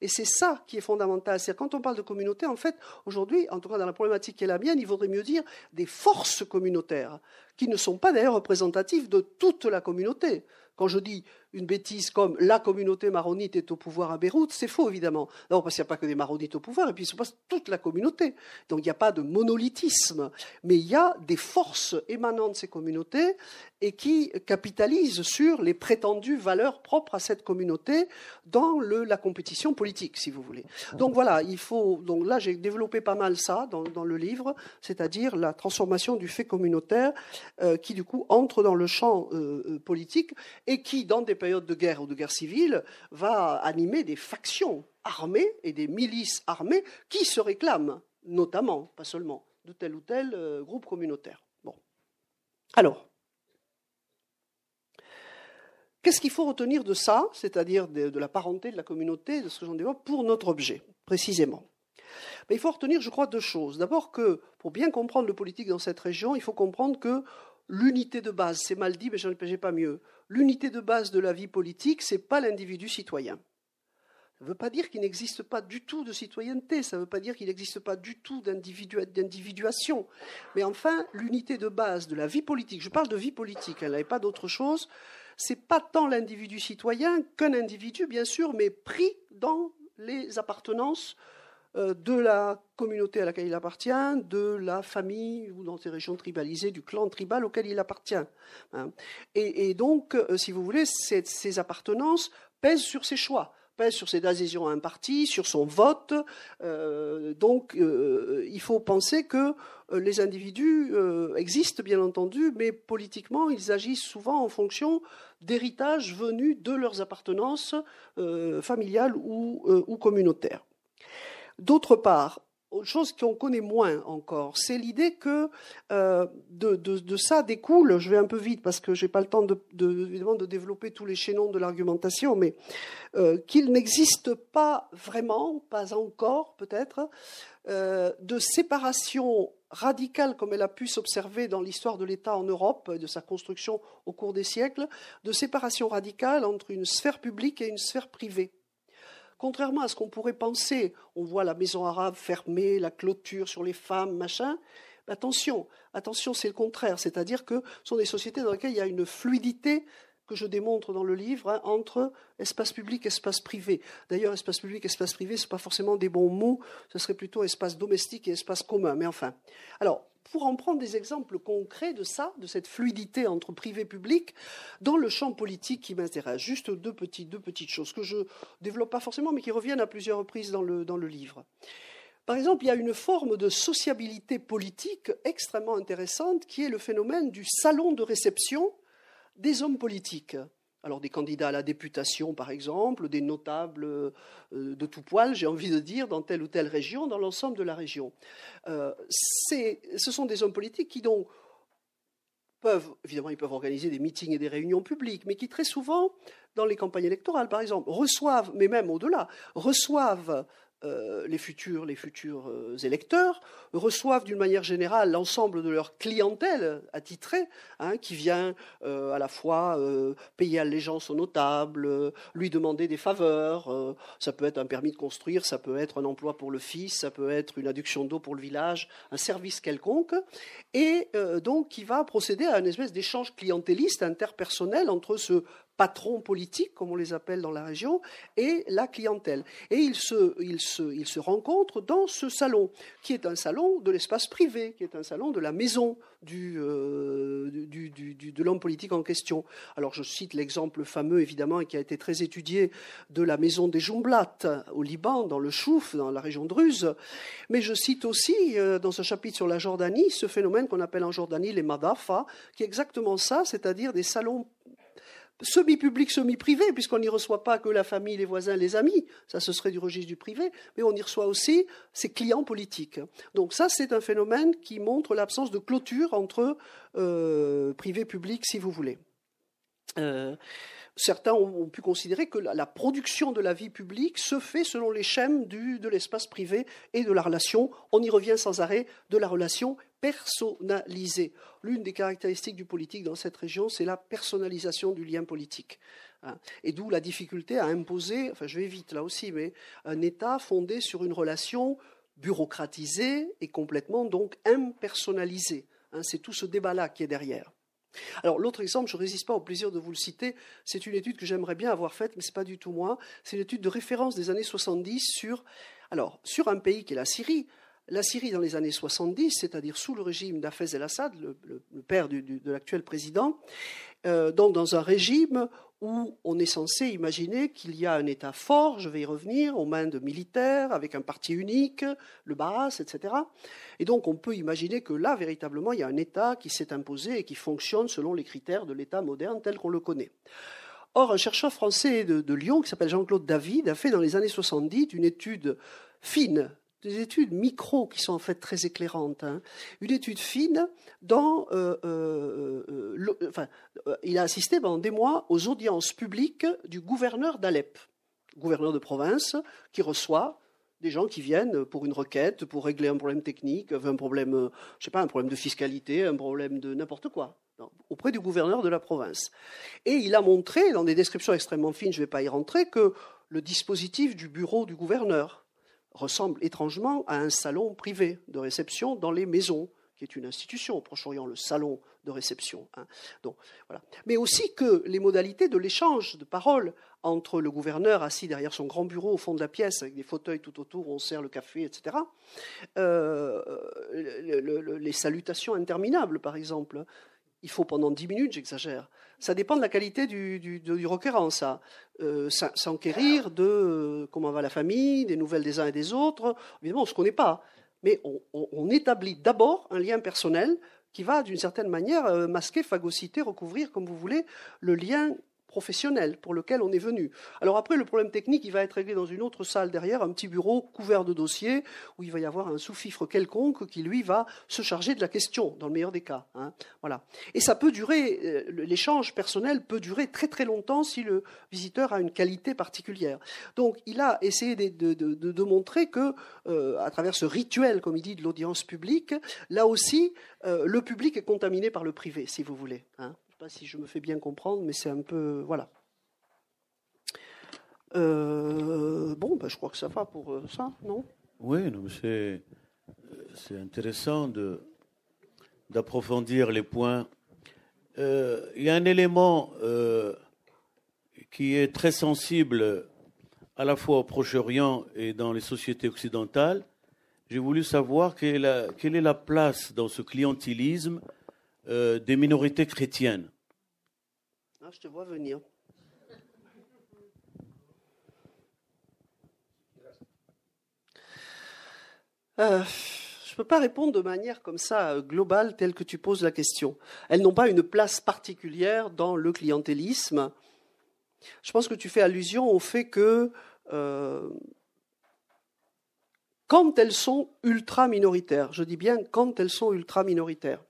Et c'est ça qui est fondamental. C'est quand on parle de communauté, en fait, aujourd'hui, en tout cas dans la problématique qui est la mienne, il vaudrait mieux dire des forces communautaires, qui ne sont pas d'ailleurs représentatives de toute la communauté. Quand je dis une bêtise comme la communauté maronite est au pouvoir à Beyrouth, c'est faux évidemment. Non, parce qu'il n'y a pas que des maronites au pouvoir, et puis il se passe toute la communauté. Donc il n'y a pas de monolithisme, mais il y a des forces émanant de ces communautés et qui capitalisent sur les prétendues valeurs propres à cette communauté dans la compétition politique, si vous voulez. Donc voilà, il faut. Donc là, j'ai développé pas mal ça dans, dans le livre, c'est-à-dire la transformation du fait communautaire euh, qui du coup entre dans le champ euh, euh, politique et qui, dans des périodes de guerre ou de guerre civile, va animer des factions armées et des milices armées qui se réclament, notamment, pas seulement, de tel ou tel euh, groupe communautaire. Bon. Alors, qu'est-ce qu'il faut retenir de ça, c'est-à-dire de, la parenté de la communauté, de ce que j'en développe, pour notre objet, précisément? Ben, il faut retenir, je crois, deux choses. D'abord que, pour bien comprendre le politique dans cette région, il faut comprendre que l'unité de base, c'est mal dit, mais je ne pas mieux. L'unité de base de la vie politique, ce n'est pas l'individu citoyen. Ça ne veut pas dire qu'il n'existe pas du tout de citoyenneté, ça ne veut pas dire qu'il n'existe pas du tout d'individuation. Mais enfin, l'unité de base de la vie politique, je parle de vie politique, elle n'avait pas d'autre chose, c'est pas tant l'individu citoyen qu'un individu, bien sûr, mais pris dans les appartenances de la communauté à laquelle il appartient, de la famille ou dans ces régions tribalisées, du clan tribal auquel il appartient. Hein. Et, donc, euh, si vous voulez, ces appartenances pèsent sur ses choix pèsent sur ses adhésions à un parti, sur son vote. Euh, donc, il faut penser que les individus existent, bien entendu, mais politiquement, ils agissent souvent en fonction d'héritages venus de leurs appartenances familiales ou communautaires. D'autre part, autre chose qu'on connaît moins encore, c'est l'idée que euh, de, ça découle, je vais un peu vite parce que je n'ai pas le temps de, développer tous les chaînons de l'argumentation, mais euh, qu'il n'existe pas vraiment, pas encore peut-être, euh, de séparation radicale comme elle a pu s'observer dans l'histoire de l'État en Europe, de sa construction au cours des siècles, de séparation radicale entre une sphère publique et une sphère privée contrairement à ce qu'on pourrait penser, on voit la maison arabe fermée, la clôture sur les femmes, machin, Attention, attention, c'est le contraire, c'est-à-dire que ce sont des sociétés dans lesquelles il y a une fluidité que je démontre dans le livre hein, entre espace public et espace privé. D'ailleurs, espace public espace privé, ce pas forcément des bons mots, ce serait plutôt espace domestique et espace commun. Mais enfin, alors, pour en prendre des exemples concrets de ça, de cette fluidité entre privé et public, dans le champ politique qui m'intéresse, juste deux, petites choses que je développe pas forcément, mais qui reviennent à plusieurs reprises dans le livre. Par exemple, il y a une forme de sociabilité politique extrêmement intéressante qui est le phénomène du salon de réception des hommes politiques. Alors des candidats à la députation, par exemple, des notables euh, de tout poil, j'ai envie de dire, dans telle ou telle région, dans l'ensemble de la région. Euh, ce sont des hommes politiques qui donc peuvent, évidemment, ils peuvent organiser des meetings et des réunions publiques, mais qui très souvent, dans les campagnes électorales, par exemple, reçoivent, mais même au-delà, reçoivent euh, les futurs, euh, électeurs reçoivent d'une manière générale l'ensemble de leur clientèle attitrée, hein, qui vient euh, à la fois payer allégeance au notable, lui demander des faveurs. ça peut être un permis de construire, ça peut être un emploi pour le fils, ça peut être une adduction d'eau pour le village, un service quelconque, et donc qui va procéder à une espèce d'échange clientéliste interpersonnel entre ce patrons politiques, comme on les appelle dans la région, et la clientèle. Et ils se, ils se, ils se rencontrent dans ce salon, qui est un salon de l'espace privé, qui est un salon de la maison du, euh, du, du, de l'homme politique en question. Alors je cite l'exemple fameux, évidemment, et qui a été très étudié, de la maison des Jumblatt au Liban, dans le Chouf, dans la région de Ruse. Mais je cite aussi, euh, dans ce chapitre sur la Jordanie, ce phénomène qu'on appelle en Jordanie les madafa, qui est exactement ça, c'est-à-dire des salons semi-public, semi-privé, puisqu'on n'y reçoit pas que la famille, les voisins, les amis, ça ce serait du registre du privé, mais on y reçoit aussi ses clients politiques. Donc ça, c'est un phénomène qui montre l'absence de clôture entre euh, privé et public, si vous voulez. Euh, certains ont, pu considérer que la, production de la vie publique se fait selon les schèmes du, de l'espace privé et de la relation, on y revient sans arrêt, de la relation personnalisée. L'une des caractéristiques du politique dans cette région, c'est la personnalisation du lien politique. Hein. Et d'où la difficulté à imposer, enfin je vais vite là aussi, mais un État fondé sur une relation bureaucratisée et complètement donc impersonnalisée. Hein. C'est tout ce débat-là qui est derrière. Alors l'autre exemple, je ne résiste pas au plaisir de vous le citer, c'est une étude que j'aimerais bien avoir faite, mais ce n'est pas du tout moi. C'est une étude de référence des années 70 sur, alors, sur un pays qui est la Syrie. La Syrie dans les années 70, c'est-à-dire sous le régime d'Afez el-Assad, le, père de l'actuel président, euh, donc dans un régime où on est censé imaginer qu'il y a un État fort, je vais y revenir, aux mains de militaires, avec un parti unique, le Baas, etc. Et donc on peut imaginer que là, véritablement, il y a un État qui s'est imposé et qui fonctionne selon les critères de l'État moderne tel qu'on le connaît. Or, un chercheur français de, de Lyon, qui s'appelle Jean-Claude David, a fait dans les années 70 une étude fine des études micro qui sont en fait très éclairantes. Hein. Une étude fine dans. Euh, euh, euh, il a assisté pendant des mois aux audiences publiques du gouverneur d'Alep, gouverneur de province, qui reçoit des gens qui viennent pour une requête, pour régler un problème technique, un problème, je sais pas, un problème de fiscalité, un problème de n'importe quoi, auprès du gouverneur de la province. Et il a montré, dans des descriptions extrêmement fines, je ne vais pas y rentrer, que le dispositif du bureau du gouverneur, ressemble étrangement à un salon privé de réception dans les maisons, qui est une institution au Proche-Orient, le salon de réception. Hein. Donc, voilà. Mais aussi que les modalités de l'échange de paroles entre le gouverneur assis derrière son grand bureau au fond de la pièce, avec des fauteuils tout autour on sert le café, etc., euh, les salutations interminables, par exemple, il faut pendant dix minutes, j'exagère. Ça dépend de la qualité du, requérant, ça. Euh, S'enquérir de euh, comment va la famille, des nouvelles des uns et des autres. Évidemment, on ne se connaît pas. Mais on, établit d'abord un lien personnel qui va, d'une certaine manière, euh, masquer, phagocyter, recouvrir, comme vous voulez, le lien professionnel pour lequel on est venu. Alors après, le problème technique, il va être réglé dans une autre salle derrière, un petit bureau couvert de dossiers, où il va y avoir un sous-fifre quelconque qui, lui, va se charger de la question, dans le meilleur des cas. Hein. Voilà. Et ça peut durer, euh, l'échange personnel peut durer très très longtemps si le visiteur a une qualité particulière. Donc, il a essayé de, montrer que, euh, à travers ce rituel, comme il dit, de l'audience publique, là aussi, euh, le public est contaminé par le privé, si vous voulez. Hein pas si je me fais bien comprendre, mais c'est un peu. Voilà. Euh, bon, ben, je crois que ça va pour euh, ça, non?
Oui, c'est, c'est intéressant d'approfondir les points. Euh, il y a un élément qui est très sensible à la fois au Proche-Orient et dans les sociétés occidentales. J'ai voulu savoir quelle est, la, place dans ce clientélisme euh, des minorités chrétiennes.
Ah, je te vois venir. Euh, je ne peux pas répondre de manière comme ça euh, globale telle que tu poses la question. Elles n'ont pas une place particulière dans le clientélisme. Je pense que tu fais allusion au fait que quand elles sont ultra minoritaires, je dis bien quand elles sont ultra minoritaires,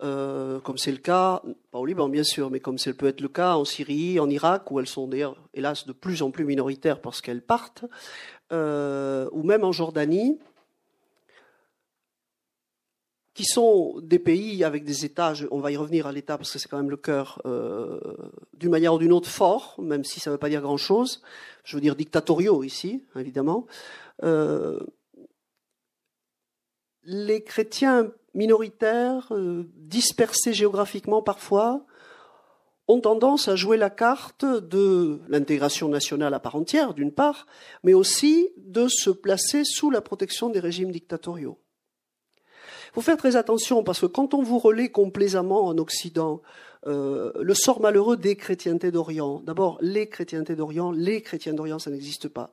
comme c'est le cas, pas au Liban bien sûr, mais comme ça peut être le cas en Syrie, en Irak, où elles sont d'ailleurs hélas de plus en plus minoritaires parce qu'elles partent, ou même en Jordanie, qui sont des pays avec des États, on va y revenir à l'État parce que c'est quand même le cœur, euh, d'une manière ou d'une autre, fort, même si ça ne veut pas dire grand-chose. Je veux dire dictatoriaux ici, évidemment. Euh, les chrétiens minoritaires, euh, dispersés géographiquement parfois, ont tendance à jouer la carte de l'intégration nationale à part entière, d'une part, mais aussi de se placer sous la protection des régimes dictatoriaux. Il faut faire très attention parce que quand on vous relaie complaisamment en Occident euh, le sort malheureux des chrétientés d'Orient, d'abord les chrétientés d'Orient, les chrétiens d'Orient, ça n'existe pas.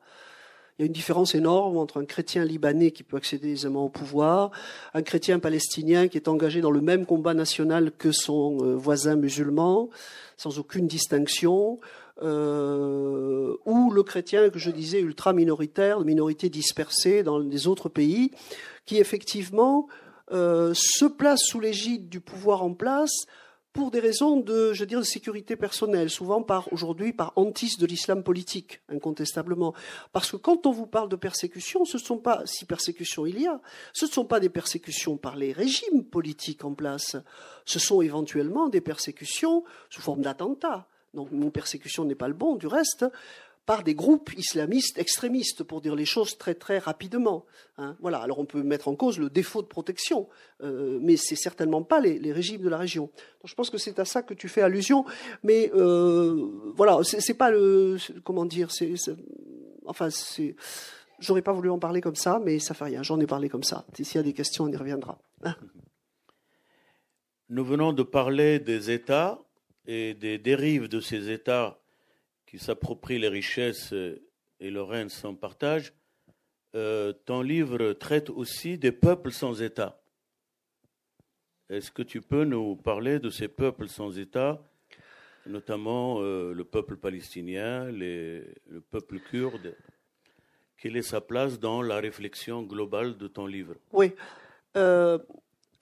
Il y a une différence énorme entre un chrétien libanais qui peut accéder aisément au pouvoir, un chrétien palestinien qui est engagé dans le même combat national que son euh, voisin musulman, sans aucune distinction, euh, ou le chrétien que je disais ultra minoritaire, minorité dispersée dans les autres pays, qui effectivement euh, se place sous l'égide du pouvoir en place pour des raisons de, je de sécurité personnelle, souvent par aujourd'hui par hantise de l'islam politique, incontestablement. Parce que quand on vous parle de persécution, ce ne sont pas, si persécution il y a, ce ne sont pas des persécutions par les régimes politiques en place, ce sont éventuellement des persécutions sous forme d'attentats. Donc, mon persécution n'est pas le bon, du reste, par des groupes islamistes extrémistes, pour dire les choses très très rapidement. Hein. Voilà. Alors on peut mettre en cause le défaut de protection, euh, mais c'est certainement pas les, régimes de la région. Je pense que c'est à ça que tu fais allusion, mais euh, voilà, c'est pas le comment dire, enfin. J'aurais pas voulu en parler comme ça, mais ça fait rien. J'en ai parlé comme ça. S'il y a des questions, on y reviendra. Hein.
Nous venons de parler des États et des dérives de ces États qui s'approprie les richesses et le règne sans partage, euh, ton livre traite aussi des peuples sans État. Est-ce que tu peux nous parler de ces peuples sans État, notamment euh, le peuple palestinien, le peuple kurde? Quelle est sa place dans la réflexion globale de ton livre?
Oui. Euh,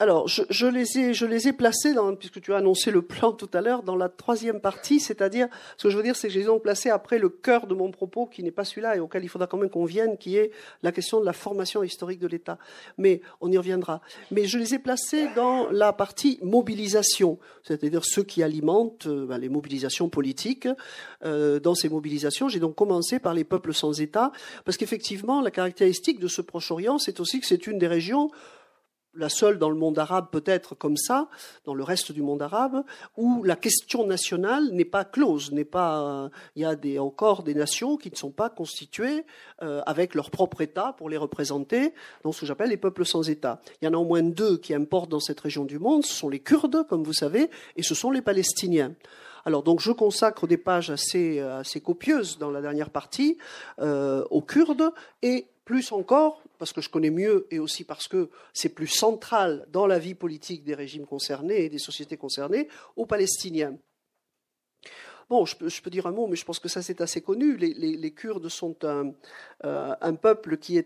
alors, je, les ai, je les ai placés, dans, puisque tu as annoncé le plan tout à l'heure, dans la troisième partie, c'est-à-dire, ce que je veux dire, c'est que je les ai placés après le cœur de mon propos, qui n'est pas celui-là et auquel il faudra quand même qu'on vienne, qui est la question de la formation historique de l'État. Mais on y reviendra. Mais je les ai placés dans la partie mobilisation, c'est-à-dire ceux qui alimentent euh, ben, les mobilisations politiques. Euh, dans ces mobilisations, j'ai donc commencé par les peuples sans État, parce qu'effectivement, la caractéristique de ce Proche-Orient, c'est aussi que c'est une des régions la seule dans le monde arabe peut-être comme ça, dans le reste du monde arabe, où la question nationale n'est pas close, n'est pas. Il y a encore des nations qui ne sont pas constituées euh, avec leur propre État pour les représenter, dans ce que j'appelle les peuples sans État. Il y en a au moins deux qui importent dans cette région du monde. Ce sont les Kurdes, comme vous savez, et ce sont les Palestiniens. Alors donc je consacre des pages assez, assez copieuses dans la dernière partie euh, aux Kurdes et plus encore, parce que je connais mieux et aussi parce que c'est plus central dans la vie politique des régimes concernés et des sociétés concernées, aux Palestiniens. Bon, je peux, dire un mot, mais je pense que ça c'est assez connu. Les, Kurdes sont un, euh, peuple qui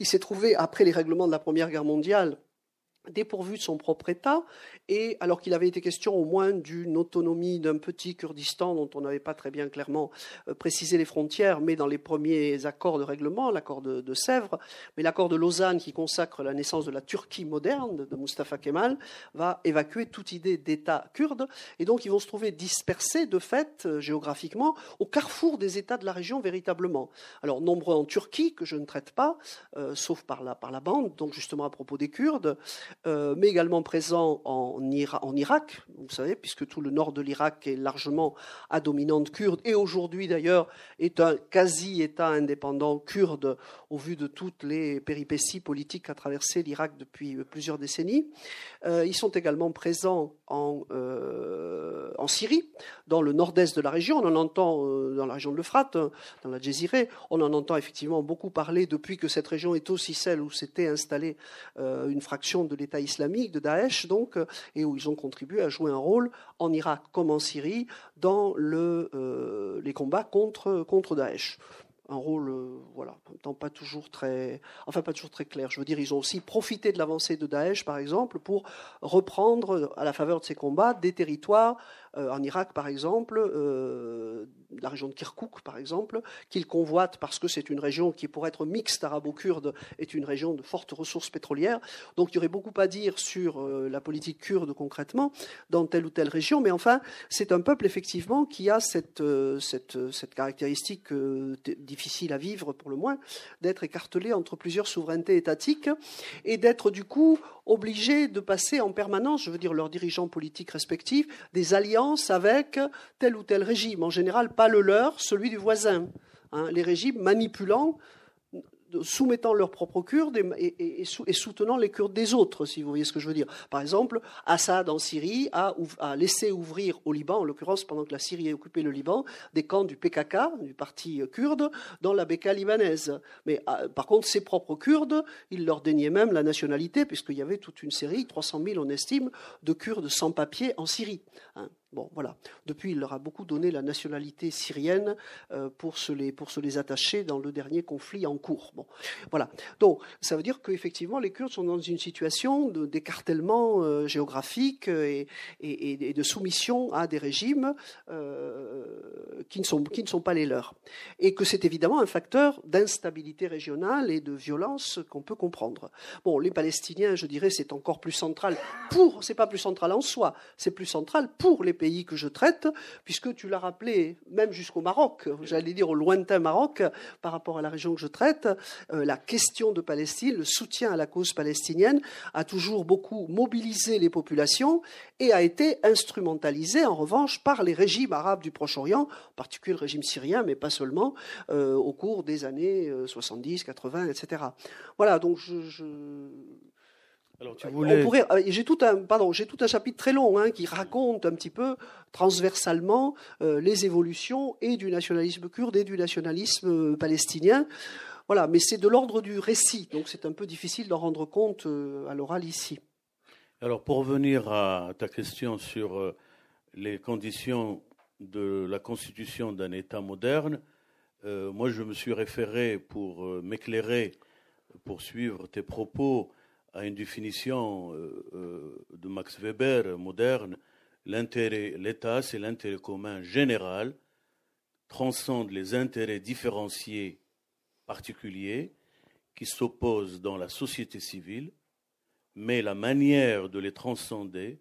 s'est trouvé après les règlements de la Première Guerre mondiale dépourvu de son propre État, et alors qu'il avait été question au moins d'une autonomie d'un petit Kurdistan dont on n'avait pas très bien clairement euh, précisé les frontières, mais dans les premiers accords de règlement, l'accord de, Sèvres, mais l'accord de Lausanne qui consacre la naissance de la Turquie moderne de Mustafa Kemal va évacuer toute idée d'État kurde, et donc ils vont se trouver dispersés de fait euh, géographiquement au carrefour des États de la région véritablement. Alors nombreux en Turquie que je ne traite pas, euh, sauf par la, par la bande, donc justement à propos des Kurdes, mais également présent en, Irak, vous savez, puisque tout le nord de l'Irak est largement à dominante kurde, et aujourd'hui d'ailleurs est un quasi-État indépendant kurde au vu de toutes les péripéties politiques qu'a traversé l'Irak depuis plusieurs décennies. Euh, ils sont également présents en, euh, Syrie, dans le nord-est de la région. On en entend dans la région de l'Euphrate, dans la Jésirée, on en entend effectivement beaucoup parler depuis que cette région est aussi celle où s'était installée une fraction de l'État islamique, de Daesh, donc, euh, et où ils ont contribué à jouer un rôle en Irak comme en Syrie dans euh, les combats contre, contre Daesh un rôle, euh, voilà, pas toujours très, pas toujours très clair. Je veux dire, ils ont aussi profité de l'avancée de Daesh, par exemple, pour reprendre, à la faveur de ces combats, des territoires en Irak, par exemple, euh, la région de Kirkouk, par exemple, qu'ils convoitent parce que c'est une région qui, pour être mixte arabo-kurde, est une région de fortes ressources pétrolières. Donc il y aurait beaucoup à dire sur euh, la politique kurde concrètement dans telle ou telle région, mais enfin, c'est un peuple effectivement qui a cette caractéristique difficile à vivre pour le moins, d'être écartelé entre plusieurs souverainetés étatiques et d'être du coup obligé de passer en permanence, je veux dire leurs dirigeants politiques respectifs, des alliances avec tel ou tel régime, en général pas le leur, celui du voisin. Hein. les régimes manipulant soumettant leurs propres Kurdes et, soutenant les Kurdes des autres, si vous voyez ce que je veux dire. Par exemple, Assad en Syrie a, laissé ouvrir au Liban, en l'occurrence pendant que la Syrie a occupé le Liban, des camps du PKK, du parti kurde, dans la Beka libanaise. Mais ah, par contre, ses propres Kurdes, il leur déniait même la nationalité, puisqu'il y avait toute une série, 300 000 on estime, de Kurdes sans papier en Syrie. Hein. Bon, voilà. Depuis, il leur a beaucoup donné la nationalité syrienne euh, pour se les attacher dans le dernier conflit en cours. Voilà. Donc, ça veut dire qu'effectivement, les Kurdes sont dans une situation d'écartèlement euh, géographique et, et, de soumission à des régimes euh, qui, ne sont, pas les leurs. Et que c'est évidemment un facteur d'instabilité régionale et de violence qu'on peut comprendre. Bon, les Palestiniens, je dirais, c'est encore plus central pour, c'est pas plus central en soi, c'est plus central pour les pays que je traite, puisque tu l'as rappelé, même jusqu'au Maroc, j'allais dire au lointain Maroc, par rapport à la région que je traite, euh, la question de Palestine, le soutien à la cause palestinienne a toujours beaucoup mobilisé les populations et a été instrumentalisé en revanche par les régimes arabes du Proche-Orient, en particulier le régime syrien, mais pas seulement, euh, au cours des années 70, 80, etc. Voilà, donc je alors, tu voulais... Euh, j'ai tout un, pardon, j'ai tout un chapitre très long hein, qui raconte un petit peu transversalement euh, les évolutions et du nationalisme kurde et du nationalisme euh, palestinien. Voilà, mais c'est de l'ordre du récit, donc c'est un peu difficile d'en rendre compte à l'oral ici.
Alors, pour revenir à ta question sur les conditions de la constitution d'un État moderne, moi je me suis référé pour m'éclairer, pour suivre tes propos à une définition euh, euh, de Max Weber moderne, l'État, c'est l'intérêt commun général, transcende les intérêts différenciés particuliers qui s'opposent dans la société civile, mais la manière de les transcender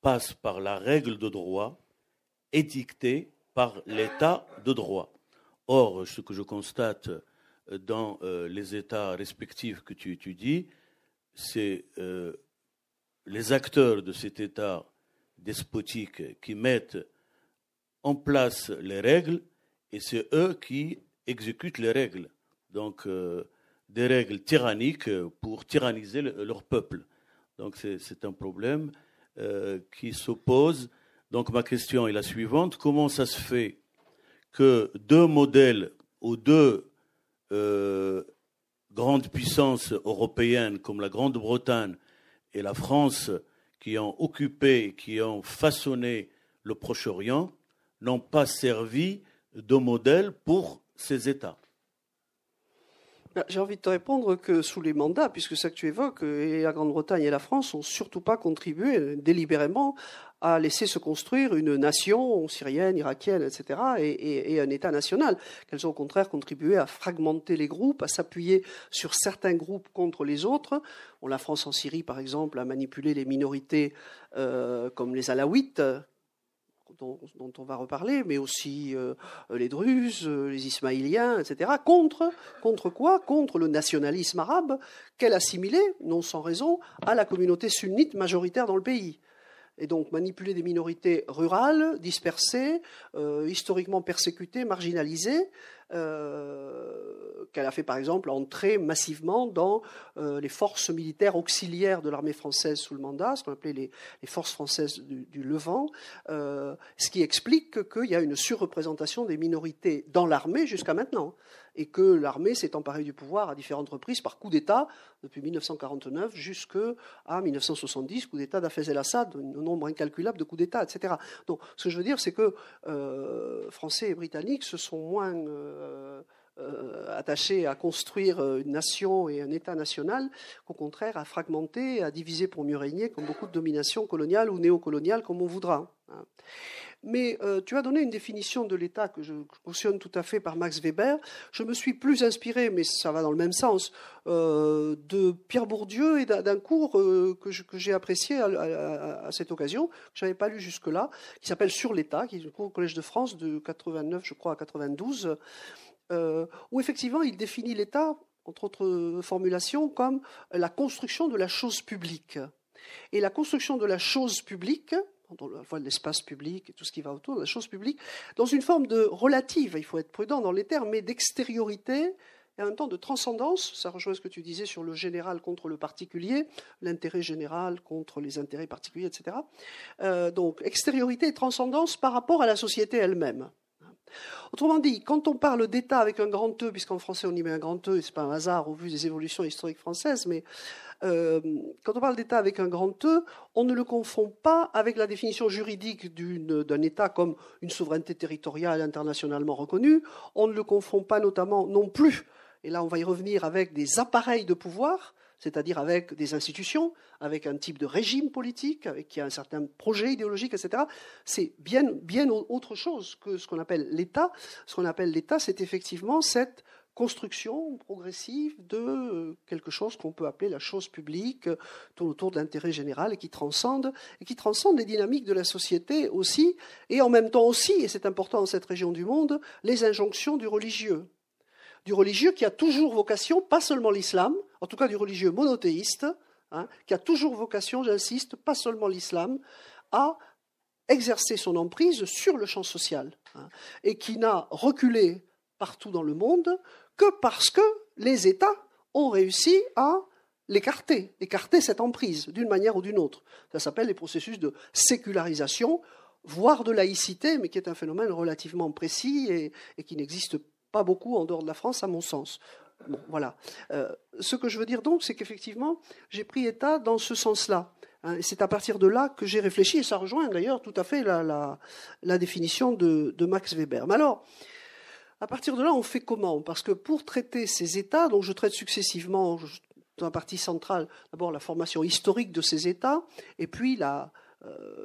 passe par la règle de droit édictée par l'État de droit. Or, ce que je constate dans euh, les États respectifs que tu étudies, c'est euh, les acteurs de cet État despotique qui mettent en place les règles et c'est eux qui exécutent les règles. Donc, euh, des règles tyranniques pour tyranniser leur peuple. Donc, c'est un problème euh, qui s'oppose. Donc, ma question est la suivante. Comment ça se fait que deux modèles ou deux grandes puissances européennes comme la Grande-Bretagne et la France qui ont occupé, qui ont façonné le Proche-Orient, n'ont pas servi de modèle pour ces États?
Ben, j'ai envie de te répondre que sous les mandats, puisque ça que tu évoques, la Grande-Bretagne et la France n'ont surtout pas contribué délibérément à laisser se construire une nation syrienne, irakienne, etc., et, un État national. Qu'elles ont au contraire contribué à fragmenter les groupes, à s'appuyer sur certains groupes contre les autres. la France en Syrie, par exemple, a manipulé les minorités euh, comme les Alaouites, dont, on va reparler, mais aussi euh, les Druzes, les Ismaéliens, etc. Contre quoi? Contre le nationalisme arabe qu'elle assimilait, non sans raison, à la communauté sunnite majoritaire dans le pays et donc manipuler des minorités rurales, dispersées, euh, historiquement persécutées, marginalisées, euh, qu'elle a fait par exemple entrer massivement dans euh, les forces militaires auxiliaires de l'armée française sous le mandat, ce qu'on appelait les, forces françaises du, du Levant, ce qui explique qu'il y a une surreprésentation des minorités dans l'armée jusqu'à maintenant et que l'armée s'est emparée du pouvoir à différentes reprises par coup d'État, depuis 1949 jusqu'à 1970, coup d'État d'Afez el-Assad, un nombre incalculable de coups d'État, etc. Donc, ce que je veux dire, c'est que euh, Français et Britanniques se sont moins euh, euh, attachés à construire une nation et un État national qu'au contraire à fragmenter, à diviser pour mieux régner, comme beaucoup de dominations coloniales ou néocoloniales, comme on voudra. Mais euh, tu as donné une définition de l'État que je cautionne tout à fait par Max Weber. Je me suis plus inspiré, mais ça va dans le même sens, euh, de Pierre Bourdieu et d'un cours euh, que j'ai apprécié à, cette occasion, que je n'avais pas lu jusque-là, qui s'appelle Sur l'État, qui est un cours au Collège de France de 89, je crois, à 92, où effectivement il définit l'État, entre autres formulations, comme la construction de la chose publique. Et la construction de la chose publique, la de l'espace public et tout ce qui va autour la chose publique, dans une forme de relative, il faut être prudent dans les termes, mais d'extériorité et en même temps de transcendance. Ça rejoint ce que tu disais sur le général contre le particulier, l'intérêt général contre les intérêts particuliers, etc. Euh, donc extériorité et transcendance par rapport à la société elle-même. Autrement dit, quand on parle d'État avec un grand E, puisqu'en français on y met un grand E, et ce n'est pas un hasard au vu des évolutions historiques françaises, mais euh, quand on parle d'État avec un grand E, on ne le confond pas avec la définition juridique d'un État comme une souveraineté territoriale internationalement reconnue. On ne le confond pas notamment non plus, et là on va y revenir, avec des appareils de pouvoir, c'est-à-dire avec des institutions, avec un type de régime politique, avec un certain projet idéologique, etc. C'est bien, bien autre chose que ce qu'on appelle l'État. Ce qu'on appelle l'État, c'est effectivement cette construction progressive de euh, quelque chose qu'on peut appeler la chose publique, euh, tout autour de l'intérêt général et qui transcende, et qui transcende les dynamiques de la société aussi, et en même temps aussi, et c'est important dans cette région du monde, les injonctions du religieux. Du religieux qui a toujours vocation, pas seulement l'islam, en tout cas du religieux monothéiste, hein, qui a toujours vocation, j'insiste, pas seulement l'islam, à exercer son emprise sur le champ social, hein, et qui n'a reculé partout dans le monde que parce que les États ont réussi à l'écarter, écarter cette emprise d'une manière ou d'une autre. Ça s'appelle les processus de sécularisation, voire de laïcité, mais qui est un phénomène relativement précis et, qui n'existe pas beaucoup en dehors de la France, à mon sens. Bon, voilà. Euh, ce que je veux dire donc, c'est qu'effectivement, j'ai pris État dans ce sens-là. Hein, c'est à partir de là que j'ai réfléchi, et ça rejoint d'ailleurs tout à fait la, définition de, de, Max Weber. Mais alors, à partir de là, on fait comment? Parce que pour traiter ces États, dont je traite successivement dans la partie centrale, d'abord la formation historique de ces États, et puis euh,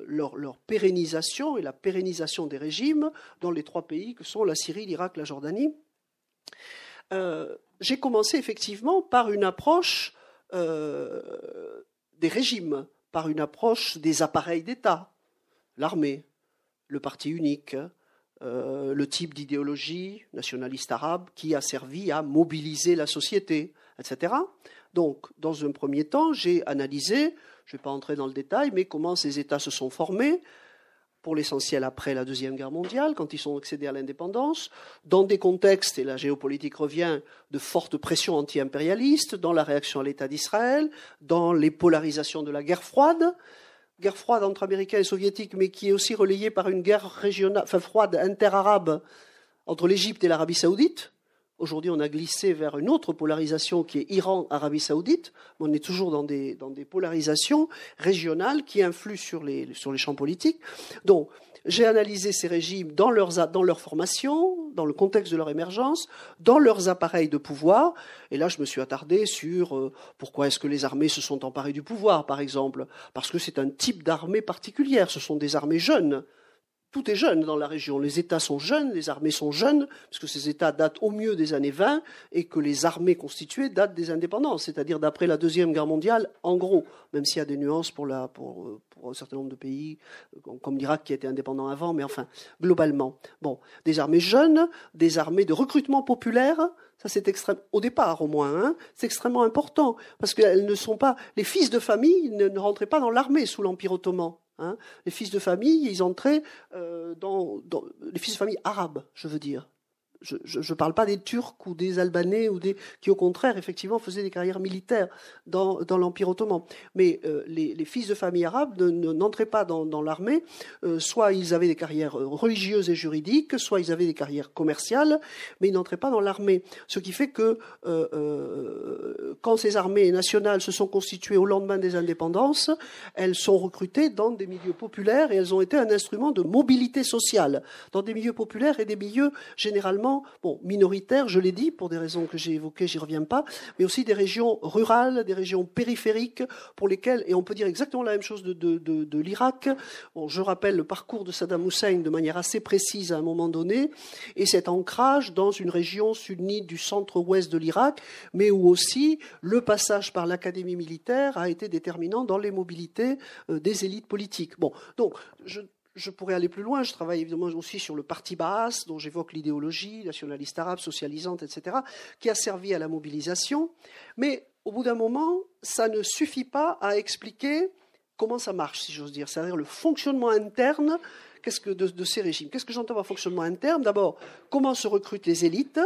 leur, pérennisation et la pérennisation des régimes dans les trois pays que sont la Syrie, l'Irak, la Jordanie. Euh, j'ai commencé effectivement par une approche euh, des régimes, par une approche des appareils d'État, l'armée, le parti unique, euh, le type d'idéologie nationaliste arabe qui a servi à mobiliser la société, etc. Donc, dans un premier temps, j'ai analysé, je ne vais pas entrer dans le détail, mais comment ces États se sont formés, pour l'essentiel après la Deuxième Guerre mondiale, quand ils sont accédés à l'indépendance, dans des contextes, et la géopolitique revient, de fortes pressions anti-impérialistes, dans la réaction à l'État d'Israël, dans les polarisations de la guerre froide, guerre froide entre Américains et Soviétiques, mais qui est aussi relayée par une guerre régionale, enfin froide, inter-arabe, entre l'Égypte et l'Arabie saoudite. Aujourd'hui, on a glissé vers une autre polarisation qui est Iran-Arabie saoudite. On est toujours dans des, dans des polarisations régionales qui influent sur les, sur les champs politiques. Donc, j'ai analysé ces régimes dans, leur formation, dans le contexte de leur émergence, dans leurs appareils de pouvoir. Et là, je me suis attardé sur euh, pourquoi est-ce que les armées se sont emparées du pouvoir, par exemple. Parce que c'est un type d'armée particulière. Ce sont des armées jeunes tout est jeune dans la région. Les États sont jeunes, les armées sont jeunes, parce que ces États datent au mieux des années 20 et que les armées constituées datent des indépendances, c'est-à-dire d'après la Deuxième Guerre mondiale, en gros, même s'il y a des nuances pour, un certain nombre de pays, comme l'Irak qui était indépendant avant, mais enfin, globalement. Bon, des armées jeunes, des armées de recrutement populaire, ça c'est extrême, au départ au moins, hein, c'est extrêmement important, parce qu'elles ne sont pas, les fils de famille ne rentraient pas dans l'armée sous l'Empire ottoman. Hein. Les fils de famille, ils entraient euh, dans, dans, les fils de famille arabes, je veux dire je ne parle pas des Turcs ou des Albanais ou des qui au contraire effectivement faisaient des carrières militaires dans, l'Empire ottoman. Mais euh, les, fils de famille arabes n'entraient pas dans, l'armée. Euh, soit ils avaient des carrières religieuses et juridiques, soit ils avaient des carrières commerciales, mais ils n'entraient pas dans l'armée. Ce qui fait que euh, euh quand ces armées nationales se sont constituées au lendemain des indépendances, elles sont recrutées dans des milieux populaires et elles ont été un instrument de mobilité sociale dans des milieux populaires et des milieux généralement minoritaires, je l'ai dit, pour des raisons que j'ai évoquées, j'y reviens pas, mais aussi des régions rurales, des régions périphériques, pour lesquelles, et on peut dire exactement la même chose de, de, l'Irak. Je rappelle le parcours de Saddam Hussein de manière assez précise à un moment donné, et cet ancrage dans une région sunnite du centre-ouest de l'Irak, mais où aussi le passage par l'académie militaire a été déterminant dans les mobilités euh, des élites politiques. Bon, donc je je pourrais aller plus loin. Je travaille évidemment aussi sur le parti Baas, dont j'évoque l'idéologie nationaliste arabe, socialisante, etc., qui a servi à la mobilisation. Mais au bout d'un moment, ça ne suffit pas à expliquer comment ça marche, si j'ose dire, c'est-à-dire le fonctionnement interne qu'est-ce que de, de, ces régimes? Qu'est-ce que j'entends par fonctionnement interne? D'abord, comment se recrutent les élites?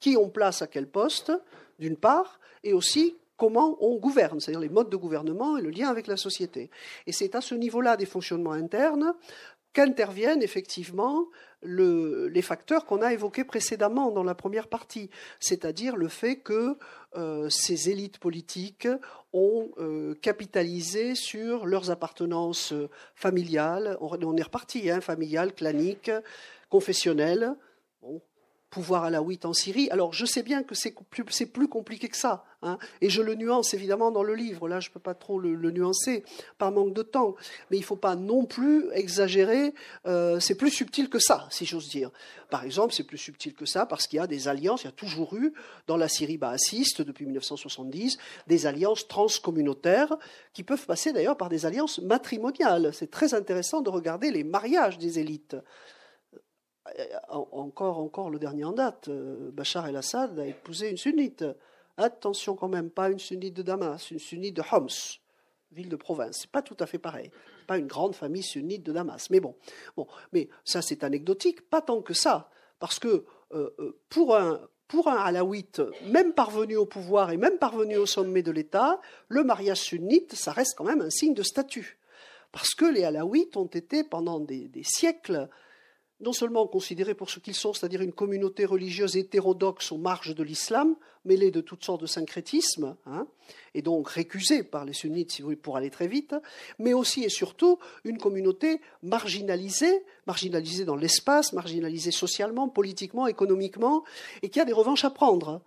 Qui ont place à quel poste, d'une part, et aussi comment on gouverne, c'est-à-dire les modes de gouvernement et le lien avec la société. Et c'est à ce niveau-là des fonctionnements internes qu'interviennent effectivement le, les facteurs qu'on a évoqués précédemment dans la première partie, c'est-à-dire le fait que euh, ces élites politiques ont euh, capitalisé sur leurs appartenances familiales, on, est reparti, hein, familiales, claniques, confessionnelles, pouvoir alaouite en Syrie. Alors je sais bien que c'est plus, compliqué que ça, hein, et je le nuance évidemment dans le livre, là je ne peux pas trop le, nuancer par manque de temps, mais il ne faut pas non plus exagérer, euh, c'est plus subtil que ça, si j'ose dire. Par exemple, c'est plus subtil que ça parce qu'il y a des alliances, il y a toujours eu dans la Syrie baassiste depuis 1970 des alliances transcommunautaires qui peuvent passer d'ailleurs par des alliances matrimoniales. C'est très intéressant de regarder les mariages des élites. Euh, encore, encore le dernier en date, euh, Bachar el-Assad a épousé une sunnite. Attention quand même, pas une sunnite de Damas, une sunnite de Homs, ville de province. C'est pas tout à fait pareil. Pas une grande famille sunnite de Damas. Mais bon, bon, mais ça c'est anecdotique, pas tant que ça, parce que euh, pour un pour un alawite, même parvenu au pouvoir et même parvenu au sommet de l'État, le mariage sunnite, ça reste quand même un signe de statut. Parce que les alaouites ont été pendant des siècles non seulement considérés pour ce qu'ils sont, c'est-à-dire une communauté religieuse hétérodoxe aux marges de l'islam, mêlée de toutes sortes de syncrétismes, hein, et donc récusée par les sunnites, si vous voulez, pour aller très vite, mais aussi et surtout une communauté marginalisée, marginalisée dans l'espace, marginalisée socialement, politiquement, économiquement, et qui a des revanches à prendre.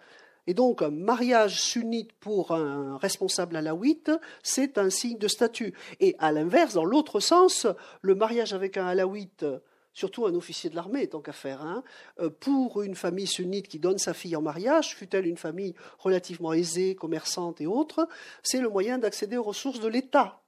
Et donc, un mariage sunnite pour un responsable alaouite, c'est un signe de statut. Et à l'inverse, dans l'autre sens, le mariage avec un alaouite surtout un officier de l'armée, tant qu'à faire, hein, euh, pour une famille sunnite qui donne sa fille en mariage, fut-elle une famille relativement aisée, commerçante et autre, c'est le moyen d'accéder aux ressources de l'État.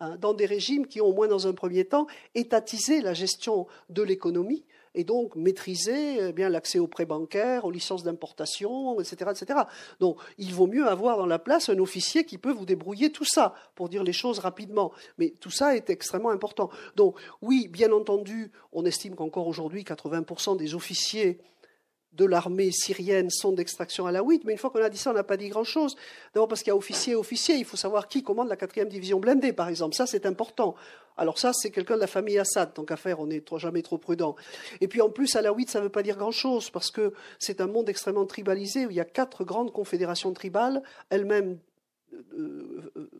Hein, dans des régimes qui ont, au moins dans un premier temps, étatisé la gestion de l'économie et donc maîtriser eh bien l'accès aux prêts bancaires, aux licences d'importation, etc., etc. Donc, il vaut mieux avoir dans la place un officier qui peut vous débrouiller tout ça, pour dire les choses rapidement. Mais tout ça est extrêmement important. Donc, oui, bien entendu, on estime qu'encore aujourd'hui, 80% des officiers de l'armée syrienne sont d'extraction alaouite, mais une fois qu'on a dit ça, on n'a pas dit grand-chose. D'abord parce qu'il y a officier et officier, il faut savoir qui commande la quatrième division blindée, par exemple. Ça, c'est important. Alors ça, c'est quelqu'un de la famille Assad, tant qu'à faire, on n'est jamais trop prudent. Et puis en plus, alaouite, ça ne veut pas dire grand-chose, parce que c'est un monde extrêmement tribalisé, où il y a quatre grandes confédérations tribales, elles-mêmes euh, euh,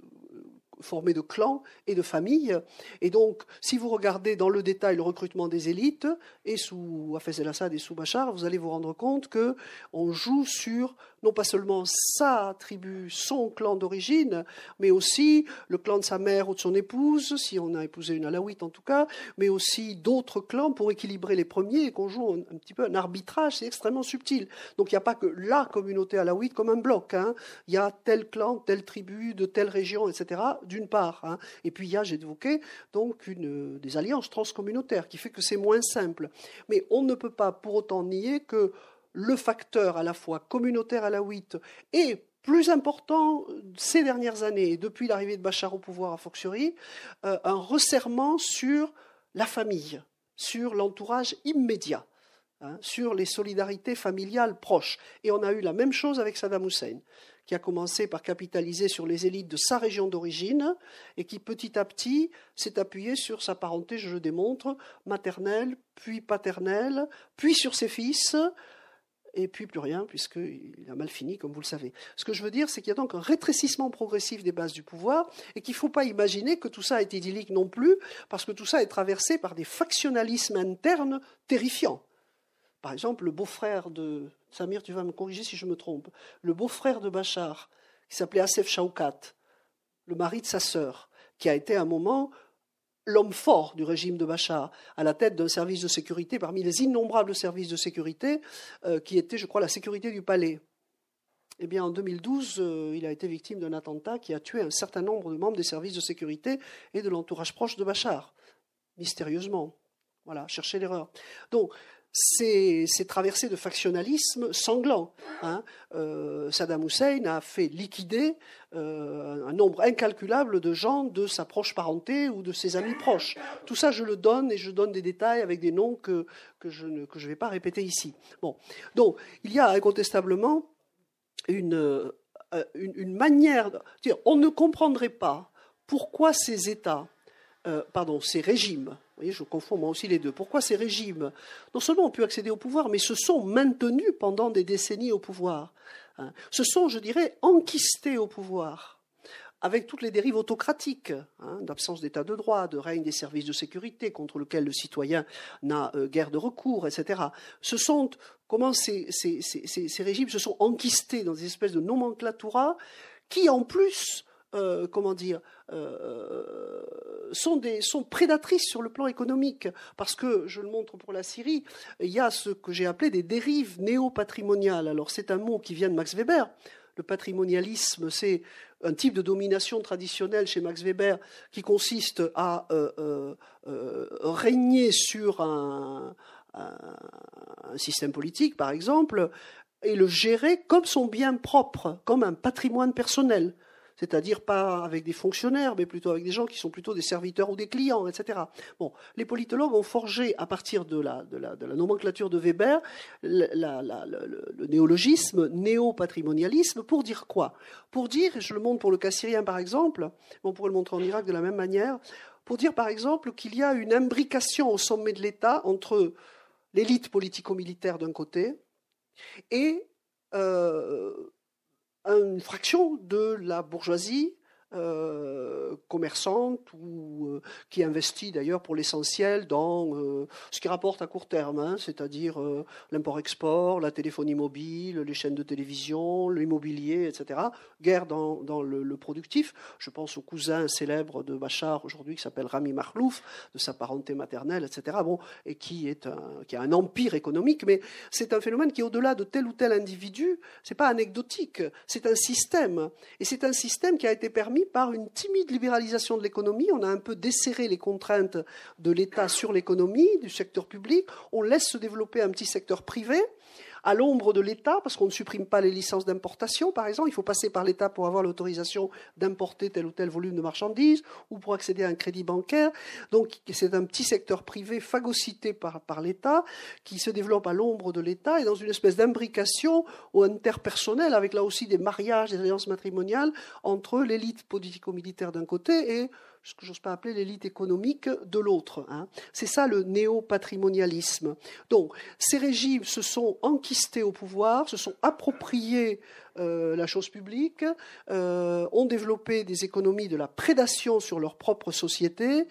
formé de clans et de familles. Et donc, si vous regardez dans le détail le recrutement des élites, et sous Hafez el-Assad et sous Bachar, vous allez vous rendre compte que on joue sur non pas seulement sa tribu, son clan d'origine, mais aussi le clan de sa mère ou de son épouse, si on a épousé une alaouite en tout cas, mais aussi d'autres clans pour équilibrer les premiers et qu'on joue un, petit peu un arbitrage, c'est extrêmement subtil. Donc il n'y a pas que la communauté alaouite comme un bloc, hein. il y a tel clan, telle tribu, de telle région, etc., d'une part. Hein. Et puis il y a, j'ai évoqué, donc une, des alliances transcommunautaires qui fait que c'est moins simple. Mais on ne peut pas pour autant nier que le facteur à la fois communautaire alaouite et plus important ces dernières années, depuis l'arrivée de Bachar au pouvoir à Foxury, euh, un resserrement sur la famille, sur l'entourage immédiat, hein, sur les solidarités familiales proches. Et on a eu la même chose avec Saddam Hussein, qui a commencé par capitaliser sur les élites de sa région d'origine et qui petit à petit s'est appuyé sur sa parenté, je le démontre, maternelle, puis paternelle, puis sur ses fils, et puis plus rien, puisqu'il a mal fini, comme vous le savez. Ce que je veux dire, c'est qu'il y a donc un rétrécissement progressif des bases du pouvoir, et qu'il ne faut pas imaginer que tout ça est idyllique non plus, parce que tout ça est traversé par des factionnalismes internes terrifiants. Par exemple, le beau-frère de... Samir, tu vas me corriger si je me trompe. Le beau-frère de Bachar, qui s'appelait Asef Shaukat, le mari de sa sœur, qui a été à un moment l'homme fort du régime de Bachar, à la tête d'un service de sécurité parmi les innombrables services de sécurité euh, qui était, je crois, la sécurité du palais. Eh bien, en 2012, euh, il a été victime d'un attentat qui a tué un certain nombre de membres des services de sécurité et de l'entourage proche de Bachar, mystérieusement. Voilà, chercher l'erreur. Donc, c'est traversé de factionnalisme sanglant. Hein. Euh, Saddam Hussein a fait liquider euh, un nombre incalculable de gens de sa proche parenté ou de ses amis proches. Tout ça, je le donne et je donne des détails avec des noms que, je ne vais pas répéter ici. Bon. Donc, il y a incontestablement une, euh, une, manière. De, dire, on ne comprendrait pas pourquoi ces États, pardon, ces régimes, voyez, je confonds moi aussi les deux. Pourquoi ces régimes, non seulement ont pu accéder au pouvoir, mais se sont maintenus pendant des décennies au pouvoir hein, Se sont, je dirais, enquistés au pouvoir, avec toutes les dérives autocratiques, hein, d'absence d'état de droit, de règne des services de sécurité contre lequel le citoyen n'a euh, guère de recours, etc. Ce sont, comment ces, ces, régimes se sont enquistés dans des espèces de nomenclatura qui, en plus, euh, comment dire, euh, sont, des, prédatrices sur le plan économique. Parce que, je le montre pour la Syrie, il y a ce que j'ai appelé des dérives néo-patrimoniales. Alors, c'est un mot qui vient de Max Weber. Le patrimonialisme, c'est un type de domination traditionnelle chez Max Weber qui consiste à euh, régner sur un, système politique, par exemple, et le gérer comme son bien propre, comme un patrimoine personnel c'est-à-dire pas avec des fonctionnaires, mais plutôt avec des gens qui sont plutôt des serviteurs ou des clients, etc. Bon, les politologues ont forgé à partir de la, de la, nomenclature de Weber le, néologisme néo-patrimonialisme pour dire quoi? Pour dire, je le montre pour le cas syrien par exemple, on pourrait le montrer en Irak de la même manière, pour dire par exemple qu'il y a une imbrication au sommet de l'État entre l'élite politico-militaire d'un côté et euh, une fraction de la bourgeoisie euh, commerçante ou euh, qui investit d'ailleurs pour l'essentiel dans euh, ce qui rapporte à court terme, hein, c'est-à-dire l'import-export, la téléphonie mobile, les chaînes de télévision, l'immobilier, etc. Guerre dans, le, productif. Je pense au cousin célèbre de Bachar aujourd'hui qui s'appelle Rami Mahlouf, de sa parenté maternelle, etc. Bon, et qui est un, qui a un empire économique, mais c'est un phénomène qui, au-delà de tel ou tel individu, c'est pas anecdotique, c'est un système, et c'est un système qui a été permis par une timide libéralisation de l'économie. On a un peu desserré les contraintes de l'État sur l'économie, du secteur public. On laisse se développer un petit secteur privé à l'ombre de l'État, parce qu'on ne supprime pas les licences d'importation, par exemple. Il faut passer par l'État pour avoir l'autorisation d'importer tel ou tel volume de marchandises ou pour accéder à un crédit bancaire. Donc, c'est un petit secteur privé phagocyté par, par l'État qui se développe à l'ombre de l'État et dans une espèce d'imbrication interpersonnelle avec là aussi des mariages, des alliances matrimoniales entre l'élite politico-militaire d'un côté et ce que j'ose pas appeler l'élite économique de l'autre. Hein. C'est ça le néo-patrimonialisme. Donc, ces régimes se sont enquistés au pouvoir, se sont appropriés euh, la chose publique, euh, ont développé des économies de la prédation sur leur propre société,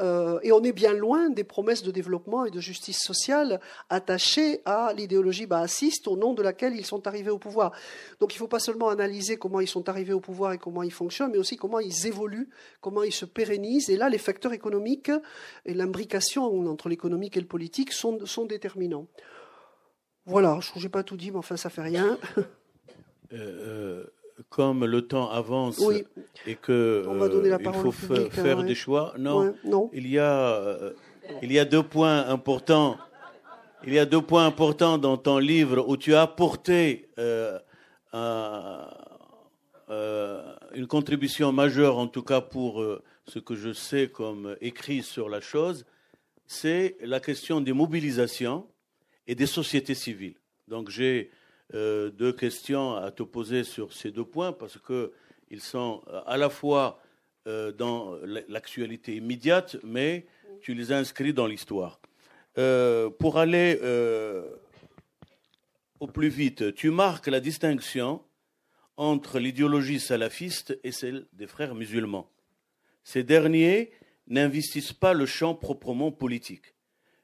euh, et on est bien loin des promesses de développement et de justice sociale attachées à l'idéologie baasiste au nom de laquelle ils sont arrivés au pouvoir. Donc il ne faut pas seulement analyser comment ils sont arrivés au pouvoir et comment ils fonctionnent, mais aussi comment ils évoluent, comment ils se pérennisent. Et là, les facteurs économiques et l'imbrication entre l'économique et le politique sont, sont déterminants. Voilà, je n'ai pas tout dit, mais enfin, ça fait rien.
Euh, euh, comme le temps avance et que euh, il faut faire hein, des choix, non, non. Il y a il y a deux points importants. Il y a deux points importants dans ton livre où tu as apporté une contribution majeure, en tout cas pour ce que je sais comme écrit sur la chose, c'est la question des mobilisations et des sociétés civiles. Donc j'ai euh, deux questions à te poser sur ces deux points parce qu'ils sont euh, à la fois euh, dans l'actualité immédiate, mais tu les as inscrits dans l'histoire. pour aller au plus vite, tu marques la distinction entre l'idéologie salafiste et celle des frères musulmans. Ces derniers n'investissent pas le champ proprement politique,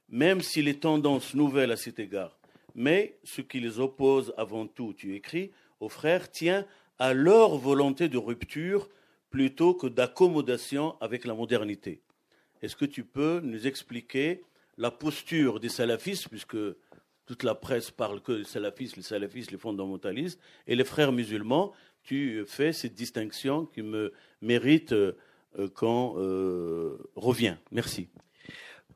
même si les tendances nouvelles à cet égard mais ce qui les oppose avant tout, tu écris, aux frères, tient à leur volonté de rupture plutôt que d'accommodation avec la modernité. Est-ce que tu peux nous expliquer la posture des salafistes, puisque toute la presse parle que des salafistes, les salafistes, les fondamentalistes, et les frères musulmans, tu fais cette distinction qui me mérite euh, qu'on euh, revient. Merci.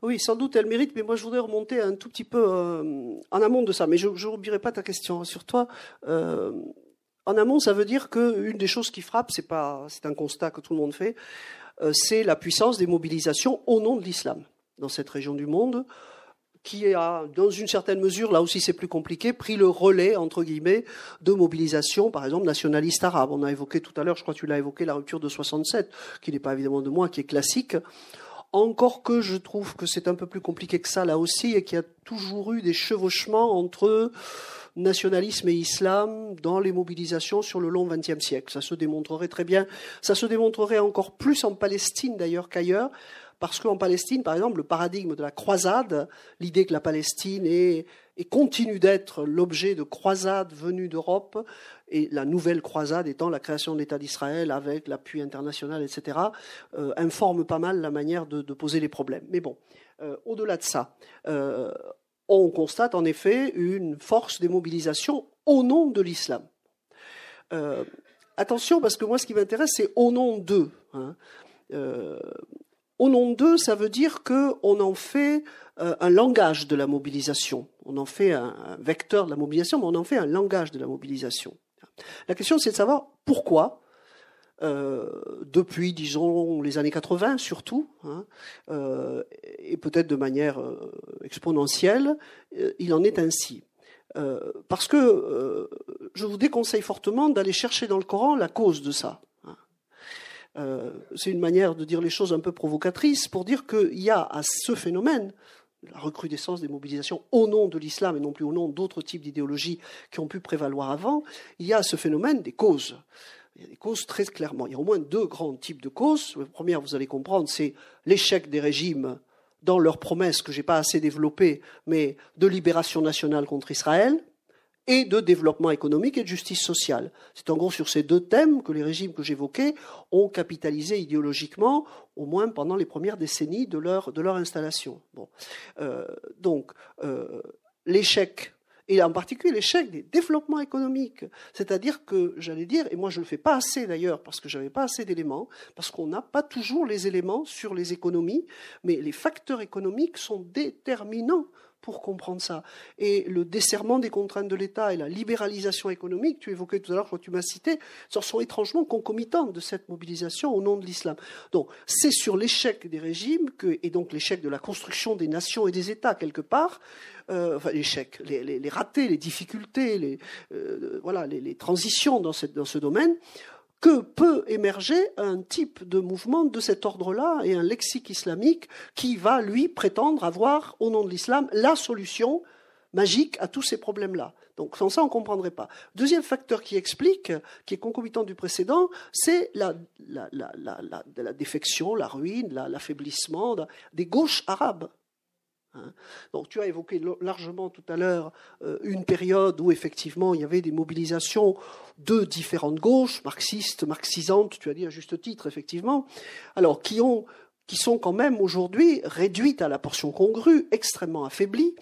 Oui, sans doute, elle mérite, mais moi je voudrais remonter un tout petit peu euh, en amont de ça. Mais je n'oublierai pas ta question sur toi. Euh, en amont, ça veut dire qu'une des choses qui frappe, c'est un constat que tout le monde fait, euh, c'est la puissance des mobilisations au nom de l'islam dans cette région du monde, qui a, dans une certaine mesure, là aussi c'est plus compliqué, pris le relais entre guillemets de mobilisation, par exemple nationaliste arabe. On a évoqué tout à l'heure, je crois que tu l'as évoqué, la rupture de 67, qui n'est pas évidemment de moi, qui est classique. Encore que je trouve que c'est un peu plus compliqué que ça là aussi et qu'il y a toujours eu des chevauchements entre nationalisme et islam dans les mobilisations sur le long XXe siècle. Ça se démontrerait très bien. Ça se démontrerait encore plus en Palestine d'ailleurs qu'ailleurs. Parce qu'en Palestine, par exemple, le paradigme de la croisade, l'idée que la Palestine est et continue d'être l'objet de croisades venues d'Europe, et la nouvelle croisade étant la création de l'État d'Israël avec l'appui international, etc., euh, informe pas mal la manière de, poser les problèmes. Mais bon, euh, au-delà de ça, euh, on constate en effet une force des mobilisations au nom de l'islam. attention, parce que moi, ce qui m'intéresse, c'est au nom d'eux. Hein. au nom d'eux, ça veut dire qu'on en fait un langage de la mobilisation. On en fait un, vecteur de la mobilisation, mais on en fait un langage de la mobilisation. La question, c'est de savoir pourquoi, euh, depuis, disons, les années 80 surtout, hein, euh, et peut-être de manière euh, exponentielle, il en est ainsi. parce que je vous déconseille fortement d'aller chercher dans le Coran la cause de ça. Hein. c'est une manière de dire les choses un peu provocatrice pour dire qu'il y a à ce phénomène la recrudescence des mobilisations au nom de l'islam et non plus au nom d'autres types d'idéologies qui ont pu prévaloir avant, il y a ce phénomène des causes. Il y a des causes très clairement. Il y a au moins deux grands types de causes. La première, vous allez comprendre, c'est l'échec des régimes dans leurs promesses que je n'ai pas assez développées, mais de libération nationale contre Israël, et de développement économique et de justice sociale. C'est en gros sur ces deux thèmes que les régimes que j'évoquais ont capitalisé idéologiquement, au moins pendant les premières décennies de leur, installation. Euh, donc, euh, l'échec, et en particulier l'échec des développements économiques, c'est-à-dire que, j'allais dire, et moi je ne le fais pas assez d'ailleurs, parce que je n'avais pas assez d'éléments, parce qu'on n'a pas toujours les éléments sur les économies, mais les facteurs économiques sont déterminants pour comprendre ça. Et le desserrement des contraintes de l'État et la libéralisation économique, tu évoquais tout à l'heure, quand tu m'as cité, sont étrangement concomitantes de cette mobilisation au nom de l'islam. Donc, c'est sur l'échec des régimes que, et donc l'échec de la construction des nations et des États quelque part, euh, enfin l'échec, les, ratés, les difficultés, les, euh, voilà, les, transitions dans, ce domaine, que peut émerger un type de mouvement de cet ordre-là et un lexique islamique qui va, lui, prétendre avoir, au nom de l'islam, la solution magique à tous ces problèmes-là. Donc sans ça, on ne comprendrait pas. Deuxième facteur qui explique, qui est concomitant du précédent, c'est la, la, la, défection, la ruine, l'affaiblissement des gauches arabes. Hein. Donc tu as évoqué largement tout à l'heure euh, une période où effectivement il y avait des mobilisations de différentes gauches, marxistes, marxisantes, tu as dit à juste titre effectivement, alors qui ont qui sont quand même aujourd'hui réduites à la portion congrue, extrêmement affaiblies,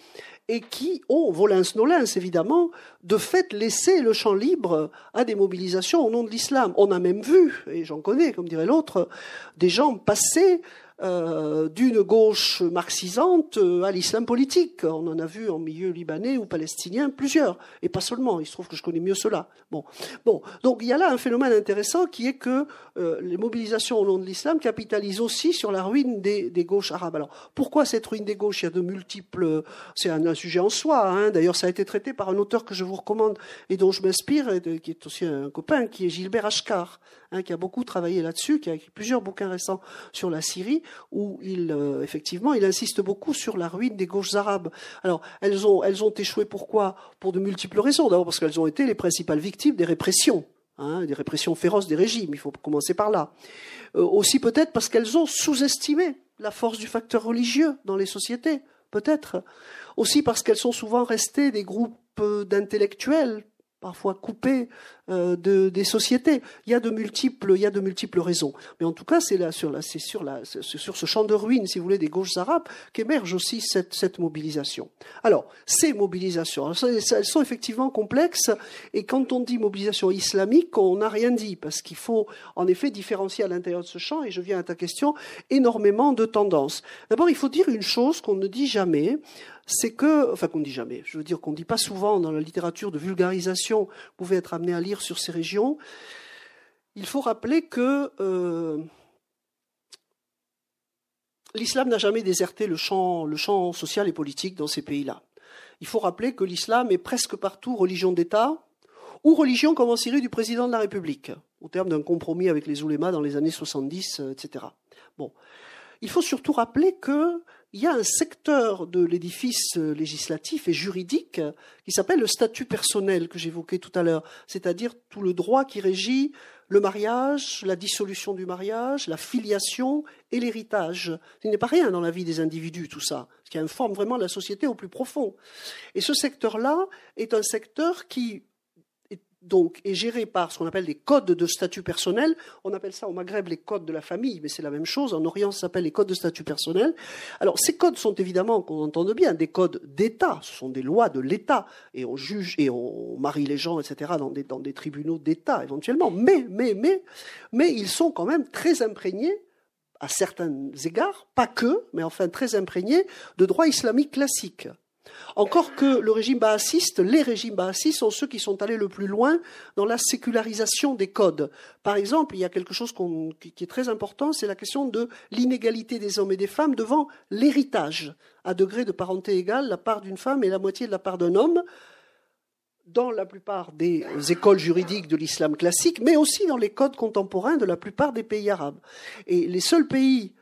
et qui ont, volins-nolins évidemment, de fait laissé le champ libre à des mobilisations au nom de l'islam. On a même vu, et j'en connais, comme dirait l'autre, des gens passer euh, d'une gauche marxisante euh, à l'islam politique. On en a vu en milieu libanais ou palestinien plusieurs, et pas seulement. Il se trouve que je connais mieux cela. Bon, bon, donc il y a là un phénomène intéressant qui est que euh, les mobilisations au nom de l'islam capitalisent aussi sur la ruine des, des, gauches arabes. Alors pourquoi cette ruine des gauches? Il y a de multiples. C'est un, sujet en soi. Hein. D'ailleurs, ça a été traité par un auteur que je vous recommande et dont je m'inspire, qui est aussi un copain, qui est Gilbert Ashkar. Hein, qui a beaucoup travaillé là-dessus, qui a écrit plusieurs bouquins récents sur la Syrie, où il, euh, effectivement, il insiste beaucoup sur la ruine des gauches arabes. Alors, elles ont, elles ont échoué pourquoi? Pour de multiples raisons. D'abord parce qu'elles ont été les principales victimes des répressions. Hein, des répressions féroces des régimes, il faut commencer par là. Euh, aussi peut-être parce qu'elles ont sous-estimé la force du facteur religieux dans les sociétés, peut-être. Aussi parce qu'elles sont souvent restées des groupes d'intellectuels parfois coupé euh, de, des sociétés. Il y a de multiples, il y a de multiples raisons. Mais en tout cas, c'est sur sur sur ce champ de ruines, si vous voulez, des gauches arabes, qu'émerge aussi cette, cette mobilisation. Alors, ces mobilisations, elles sont effectivement complexes. Et quand on dit mobilisation islamique, on n'a rien dit parce qu'il faut en effet différencier à l'intérieur de ce champ. Et je viens à ta question, énormément de tendances. D'abord, il faut dire une chose qu'on ne dit jamais c'est que, enfin qu'on ne dit jamais, je veux dire qu'on ne dit pas souvent dans la littérature de vulgarisation, vous pouvez être amené à lire sur ces régions, il faut rappeler que euh, l'islam n'a jamais déserté le champ, social et politique dans ces pays-là. Il faut rappeler que l'islam est presque partout religion d'État ou religion comme en Syrie du président de la République, au terme d'un compromis avec les oulémas dans les années 70, etc. Bon. Il faut surtout rappeler que il y a un secteur de l'édifice législatif et juridique qui s'appelle le statut personnel que j'évoquais tout à l'heure, c'est-à-dire tout le droit qui régit le mariage, la dissolution du mariage, la filiation et l'héritage. Ce n'est pas rien dans la vie des individus, tout ça, ce qui informe vraiment la société au plus profond. Et ce secteur-là est un secteur qui donc est géré par ce qu'on appelle des codes de statut personnel. On appelle ça au Maghreb les codes de la famille, mais c'est la même chose. En Orient, ça s'appelle les codes de statut personnel. Alors, ces codes sont évidemment, qu'on entende bien, des codes d'État. Ce sont des lois de l'État. Et on juge et on marie les gens, etc., dans des, tribunaux d'État, éventuellement. Mais, mais, mais, mais ils sont quand même très imprégnés à certains égards, pas que, mais enfin très imprégnés de droit islamique classique. Encore que le régime baassiste, les régimes baassistes sont ceux qui sont allés le plus loin dans la sécularisation des codes. Par exemple, il y a quelque chose qui est très important, c'est la question de l'inégalité des hommes et des femmes devant l'héritage. À degré de parenté égale, la part d'une femme est la moitié de la part d'un homme dans la plupart des écoles juridiques de l'islam classique, mais aussi dans les codes contemporains de la plupart des pays arabes. Et les seuls pays,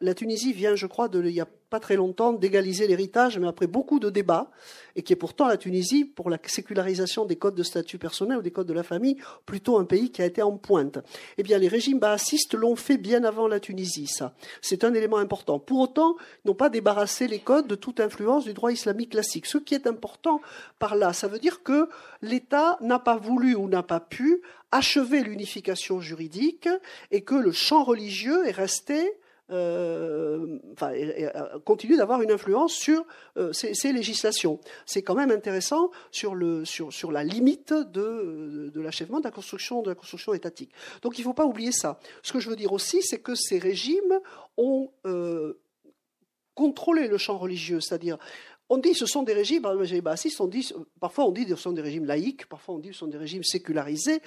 la Tunisie vient, je crois, de, il y a pas très longtemps d'égaliser l'héritage, mais après beaucoup de débats, et qui est pourtant la Tunisie, pour la sécularisation des codes de statut personnel ou des codes de la famille, plutôt un pays qui a été en pointe. Eh bien, les régimes baassistes l'ont fait bien avant la Tunisie, ça. C'est un élément important. Pour autant, ils n'ont pas débarrassé les codes de toute influence du droit islamique classique. Ce qui est important par là, ça veut dire que l'État n'a pas voulu ou n'a pas pu achever l'unification juridique et que le champ religieux est resté euh, euh, continue d'avoir une influence sur euh, ces, législations. C'est quand même intéressant sur, le, sur, sur la limite de, de l'achèvement de la construction de la construction étatique. Donc il ne faut pas oublier ça. Ce que je veux dire aussi, c'est que ces régimes ont contrôlé le champ religieux, c'est-à-dire on dit ce sont des régimes, on dit, parfois on dit ce sont des régimes laïques, parfois on dit ce sont des régimes sécularisés.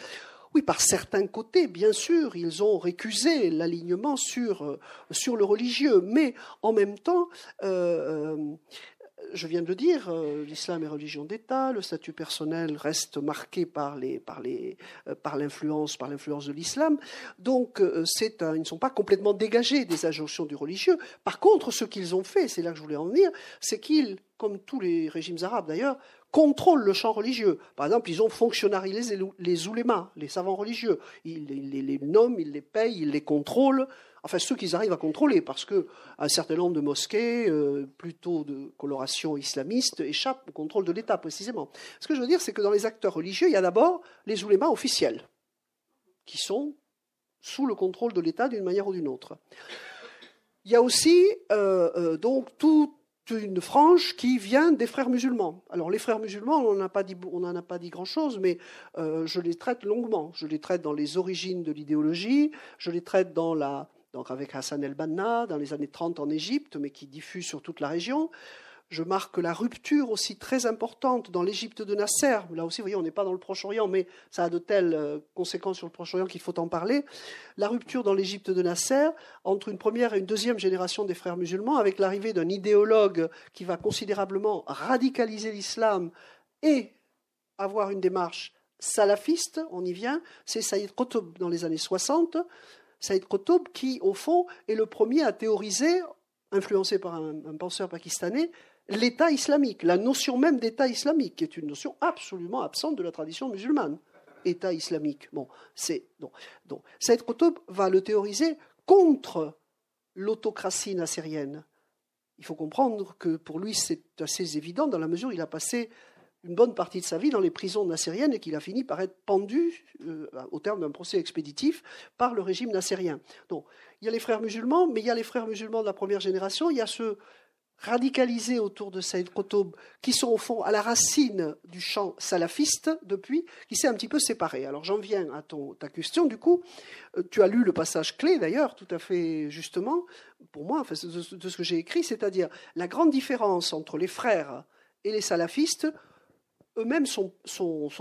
Oui, par certains côtés, bien sûr, ils ont récusé l'alignement sur, euh, le religieux, mais en même temps, euh, je viens de le dire, euh, l'islam est religion d'État, le statut personnel reste marqué par euh, l'influence, de l'islam. Donc, ils ne sont pas complètement dégagés des injonctions du religieux. Par contre, ce qu'ils ont fait, c'est là que je voulais en venir, c'est qu'ils, comme tous les régimes arabes d'ailleurs, contrôlent le champ religieux. Par exemple, ils ont fonctionnalisé les oulémas, les savants religieux. Ils les, nomment, ils les payent, ils les contrôlent enfin ceux qu'ils arrivent à contrôler, parce qu'un certain nombre de mosquées, euh, plutôt de coloration islamiste, échappent au contrôle de l'État précisément. Ce que je veux dire, c'est que dans les acteurs religieux, il y a d'abord les oulémas officiels, qui sont sous le contrôle de l'État d'une manière ou d'une autre. Il y a aussi euh, euh, donc toute une frange qui vient des frères musulmans. Alors les frères musulmans, on n'en a pas dit, grand-chose, mais je les traite longuement. Je les traite dans les origines de l'idéologie, je les traite dans la donc avec Hassan el-Banna dans les années 30 en Égypte, mais qui diffuse sur toute la région. Je marque la rupture aussi très importante dans l'Égypte de Nasser. Là aussi, vous voyez, on n'est pas dans le Proche-Orient, mais ça a de telles euh, conséquences sur le Proche-Orient qu'il faut en parler. La rupture dans l'Égypte de Nasser entre une première et une deuxième génération des frères musulmans, avec l'arrivée d'un idéologue qui va considérablement radicaliser l'islam et avoir une démarche salafiste, on y vient, c'est Saïd Qutb dans les années 60, Saïd Qutb, qui, au fond, est le premier à théoriser, influencé par un, penseur pakistanais, l'État islamique, la notion même d'État islamique, qui est une notion absolument absente de la tradition musulmane. État islamique. Bon, c'est donc, donc Saïd Qutb va le théoriser contre l'autocratie nassérienne. Il faut comprendre que pour lui, c'est assez évident dans la mesure où il a passé une bonne partie de sa vie dans les prisons nassériennes et qu'il a fini par être pendu, euh, au terme d'un procès expéditif, par le régime nassérien. Donc, il y a les frères musulmans, mais il y a les frères musulmans de la première génération, il y a ceux radicalisés autour de Saïd Qutb, qui sont au fond à la racine du champ salafiste depuis, qui s'est un petit peu séparé. Alors j'en viens à ton, ta question, du coup, euh, tu as lu le passage clé d'ailleurs, tout à fait justement, pour moi, enfin, de, de ce que j'ai écrit, c'est-à-dire la grande différence entre les frères et les salafistes, eux-mêmes sont,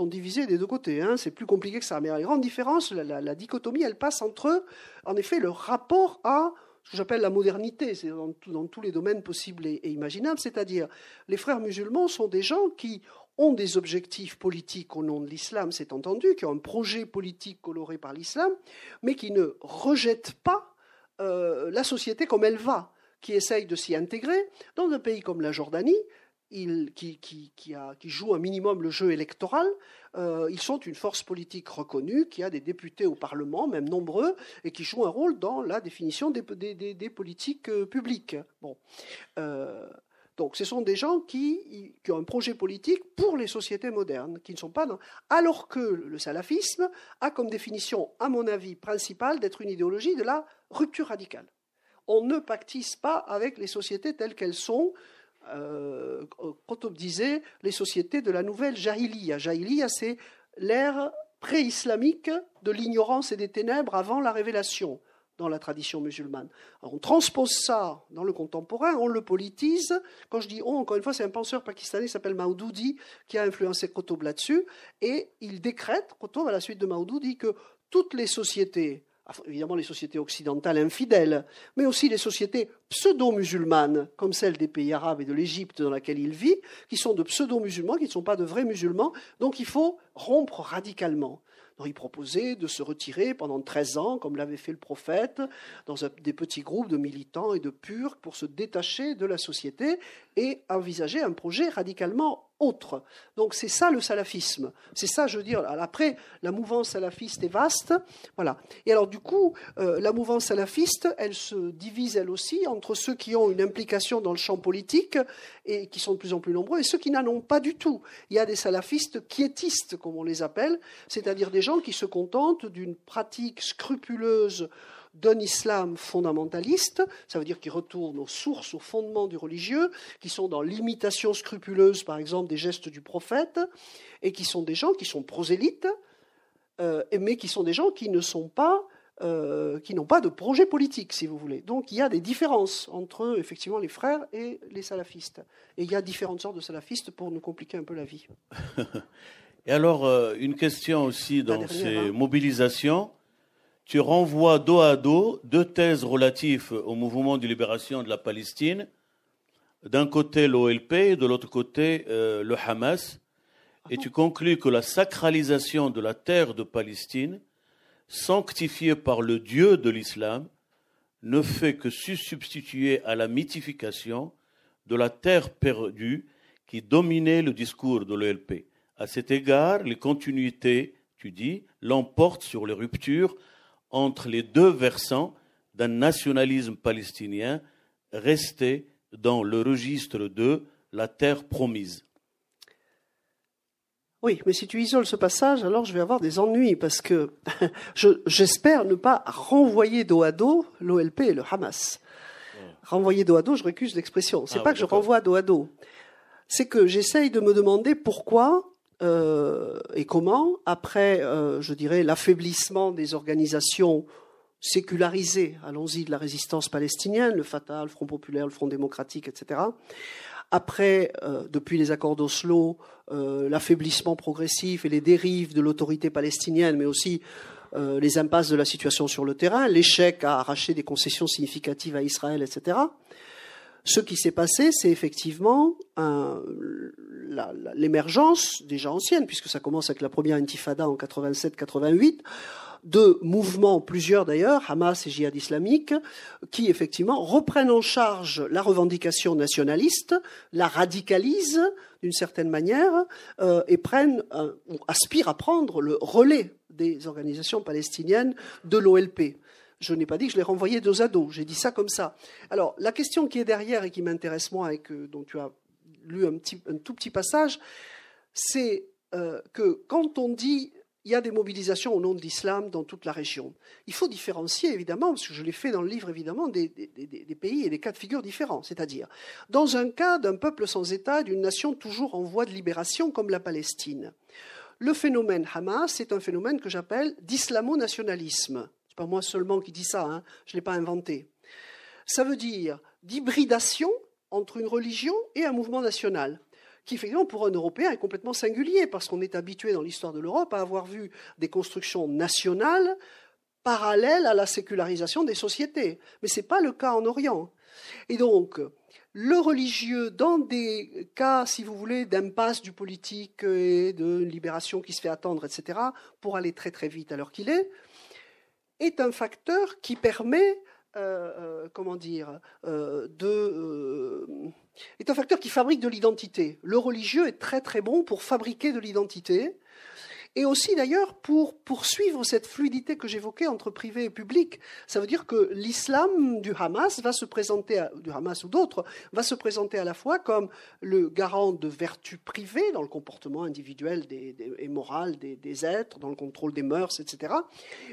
divisés des deux côtés. Hein. C'est plus compliqué que ça. Mais la grande différence, la, dichotomie, elle passe entre, en effet, le rapport à ce que j'appelle la modernité, c'est dans, tous les domaines possibles et, imaginables. C'est-à-dire, les frères musulmans sont des gens qui ont des objectifs politiques au nom de l'islam, c'est entendu, qui ont un projet politique coloré par l'islam, mais qui ne rejettent pas euh, la société comme elle va, qui essayent de s'y intégrer. Dans un pays comme la Jordanie, qui, joue un minimum le jeu électoral, euh, ils sont une force politique reconnue, qui a des députés au Parlement, même nombreux, et qui joue un rôle dans la définition des, politiques euh, publiques. Bon. Euh, donc, ce sont des gens qui, ont un projet politique pour les sociétés modernes, qui ne sont pas. Alors que le salafisme a comme définition, à mon avis, principale d'être une idéologie de la rupture radicale. On ne pactise pas avec les sociétés telles qu'elles sont, euh, disait les sociétés de la nouvelle Jahiliya. Jahiliya, c'est l'ère pré-islamique de l'ignorance et des ténèbres avant la révélation dans la tradition musulmane. on transpose ça dans le contemporain, on le politise. Quand je dis on, encore une fois, c'est un penseur pakistanais qui s'appelle Maoudoudi qui a influencé Qutb là-dessus, et il décrète, Qutb à la suite de Maoudoudi, que toutes les sociétés évidemment les sociétés occidentales infidèles, mais aussi les sociétés pseudo-musulmanes, comme celle des pays arabes et de l'Égypte dans laquelle il vit, qui sont de pseudo-musulmans, qui ne sont pas de vrais musulmans. Donc il faut rompre radicalement. Donc il proposait de se retirer pendant 13 ans, comme l'avait fait le prophète, dans des petits groupes de militants et de purs pour se détacher de la société et envisager un projet radicalement autre. Donc c'est ça le salafisme. C'est ça, je veux dire. Après, la mouvance salafiste est vaste. Voilà. Et alors du coup, euh, la mouvance salafiste, elle se divise elle aussi entre ceux qui ont une implication dans le champ politique et qui sont de plus en plus nombreux et ceux qui n'en ont pas du tout. Il y a des salafistes quiétistes, comme on les appelle, c'est-à-dire des gens qui se contentent d'une pratique scrupuleuse d'un islam fondamentaliste, ça veut dire qu'ils retournent aux sources, aux fondements du religieux, qui sont dans l'imitation scrupuleuse, par exemple, des gestes du prophète, et qui sont des gens qui sont prosélytes, euh, mais qui sont des gens qui ne sont pas euh, qui n'ont pas de projet politique, si vous voulez. Donc il y a des différences entre effectivement les frères et les salafistes. Et il y a différentes sortes de salafistes pour nous compliquer un peu la vie.
et alors, euh, une question aussi dans ces hein. mobilisations tu renvoies dos à dos deux thèses relatives au mouvement de libération de la Palestine, d'un côté l'OLP et de l'autre côté euh, le Hamas. Et tu conclus que la sacralisation de la terre de Palestine, sanctifiée par le Dieu de l'islam, ne fait que se substituer à la mythification de la terre perdue qui dominait le discours de l'OLP. À cet égard, les continuités, tu dis, l'emportent sur les ruptures entre les deux versants d'un nationalisme palestinien resté dans le registre de la terre promise.
Oui, mais si tu isoles ce passage, alors je vais avoir des ennuis parce que j'espère ne pas renvoyer dos à dos l'OLP et le Hamas. Renvoyer dos à dos, je récuse l'expression. C'est ah pas que je renvoie dos à dos. C'est que j'essaye de me demander pourquoi euh, et comment, après, euh, je dirais, l'affaiblissement des organisations sécularisées, allons-y, de la résistance palestinienne, le Fatah, le Front populaire, le Front démocratique, etc., après, euh, depuis les accords d'Oslo, l'affaiblissement progressif et les dérives de l'autorité palestinienne, mais aussi les impasses de la situation sur le terrain, l'échec à arracher des concessions significatives à Israël, etc. Ce qui s'est passé, c'est effectivement l'émergence déjà ancienne, puisque ça commence avec la première intifada en 87-88, de mouvements, plusieurs d'ailleurs, Hamas et Jihad islamique, qui effectivement reprennent en charge la revendication nationaliste, la radicalisent d'une certaine manière euh, et prennent ou aspirent à prendre le relais des organisations palestiniennes de l'OLP. Je n'ai pas dit que je les renvoyais dos à dos, j'ai dit ça comme ça. Alors, la question qui est derrière et qui m'intéresse moi et que, dont tu as lu un, tout petit passage, c'est euh, que quand on dit il y a des mobilisations au nom de l'islam dans toute la région. Il faut différencier, évidemment, parce que je l'ai fait dans le livre, évidemment, des, pays et des cas de figure différents. C'est-à-dire, dans un cas d'un peuple sans État, d'une nation toujours en voie de libération comme la Palestine, le phénomène Hamas, c'est un phénomène que j'appelle d'islamo-nationalisme. Pas moi seulement qui dis ça, hein, je ne l'ai pas inventé. Ça veut dire d'hybridation entre une religion et un mouvement national qui effectivement pour un Européen est complètement singulier, parce qu'on est habitué dans l'histoire de l'Europe à avoir vu des constructions nationales parallèles à la sécularisation des sociétés. Mais ce n'est pas le cas en Orient. Et donc, le religieux, dans des cas, si vous voulez, d'impasse du politique et de libération qui se fait attendre, etc., pour aller très très vite à l'heure qu'il est, est un facteur qui permet, euh, euh, comment dire, euh, de est un facteur qui fabrique de l'identité. Le religieux est très très bon pour fabriquer de l'identité et aussi d'ailleurs pour poursuivre cette fluidité que j'évoquais entre privé et public. Ça veut dire que l'islam du Hamas va se présenter, du Hamas ou d'autres, va se présenter à la fois comme le garant de vertus privées dans le comportement individuel et moral des, des êtres, dans le contrôle des mœurs, etc.,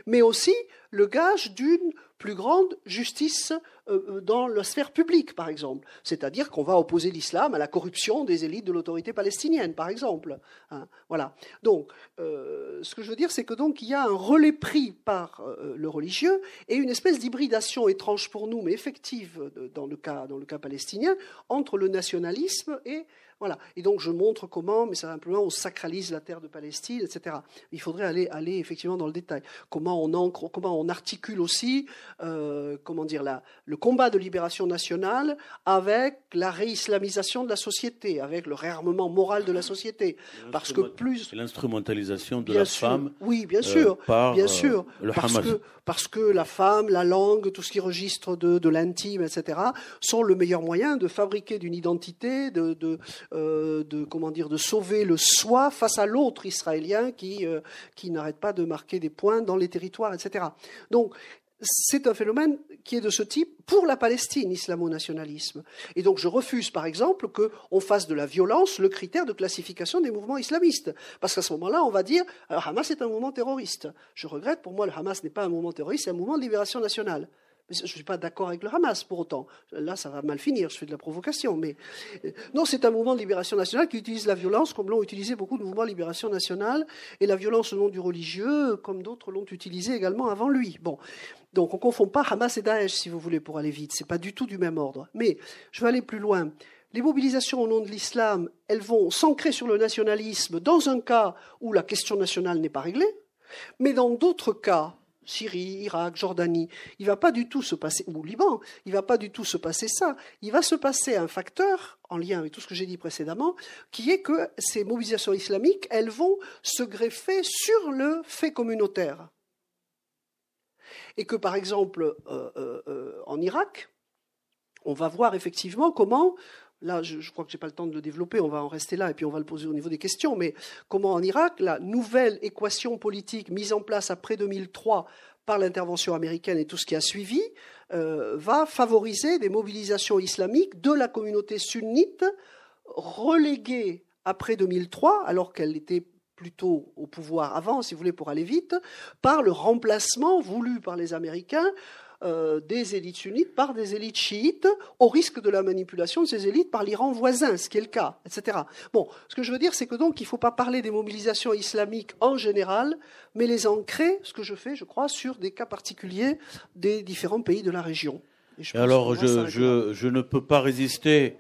mais aussi le gage d'une plus grande justice euh, euh, dans la sphère publique, par exemple. C'est-à-dire qu'on va opposer l'islam à la corruption des élites de l'autorité palestinienne, par exemple. Hein, voilà. Donc, euh, ce que je veux dire, c'est que donc il y a un relais pris par le religieux et une espèce d'hybridation étrange pour nous, mais effective dans le cas, dans le cas palestinien, entre le nationalisme et voilà. Et donc je montre comment, mais simplement, on sacralise la terre de Palestine, etc. Il faudrait aller, aller effectivement dans le détail. Comment on ancre, comment on articule aussi, euh, comment dire, le combat de libération nationale avec la réislamisation de la société, avec le réarmement moral de la société. Parce que plus
l'instrumentalisation de la femme.
Oui, bien sûr, euh, par, bien euh, sûr, parce que parce que la femme, la langue, tout ce qui registre de, de l'intime, etc., sont le meilleur moyen de fabriquer d'une identité, de, de euh, de comment de sauver le soi face à l'autre israélien qui euh, qui n'arrête pas de marquer des points dans les territoires, etc. Donc c'est un phénomène qui est de ce type pour la Palestine, islamo-nationalisme. Et donc je refuse, par exemple, qu'on fasse de la violence le critère de classification des mouvements islamistes. Parce qu'à ce moment-là, on va dire, alors Hamas est un mouvement terroriste. Je regrette, pour moi, le Hamas n'est pas un mouvement terroriste, c'est un mouvement de libération nationale. Je ne suis pas d'accord avec le Hamas pour autant. Là, ça va mal finir, je fais de la provocation. Mais euh, non, c'est un mouvement de libération nationale qui utilise la violence, comme l'ont utilisé beaucoup de mouvements de libération nationale, et la violence au nom du religieux, comme d'autres l'ont utilisé également avant lui. Bon. Donc on ne confond pas Hamas et Daesh, si vous voulez, pour aller vite. Ce n'est pas du tout du même ordre. Mais je vais aller plus loin. Les mobilisations au nom de l'islam, elles vont s'ancrer sur le nationalisme dans un cas où la question nationale n'est pas réglée, mais dans d'autres cas Syrie, Irak, Jordanie, il va pas du tout se passer, ou Liban, il va pas du tout se passer ça. Il va se passer un facteur, en lien avec tout ce que j'ai dit précédemment, qui est que ces mobilisations islamiques, elles vont se greffer sur le fait communautaire. Et que, par exemple, euh, euh, euh, en Irak, on va voir effectivement comment Là, je, crois que je n'ai pas le temps de le développer, on va en rester là et puis on va le poser au niveau des questions. Mais comment en Irak, la nouvelle équation politique mise en place après 2003 par l'intervention américaine et tout ce qui a suivi, euh, va favoriser des mobilisations islamiques de la communauté sunnite reléguée après 2003, alors qu'elle était plutôt au pouvoir avant, si vous voulez, pour aller vite, par le remplacement voulu par les Américains euh, des élites sunnites par des élites chiites, au risque de la manipulation de ces élites par l'Iran voisin, ce qui est le cas, etc. Bon, ce que je veux dire, c'est que donc il ne faut pas parler des mobilisations islamiques en général, mais les ancrer, ce que je fais, je crois, sur des cas particuliers des différents pays de la région.
alors, je, ne peux pas résister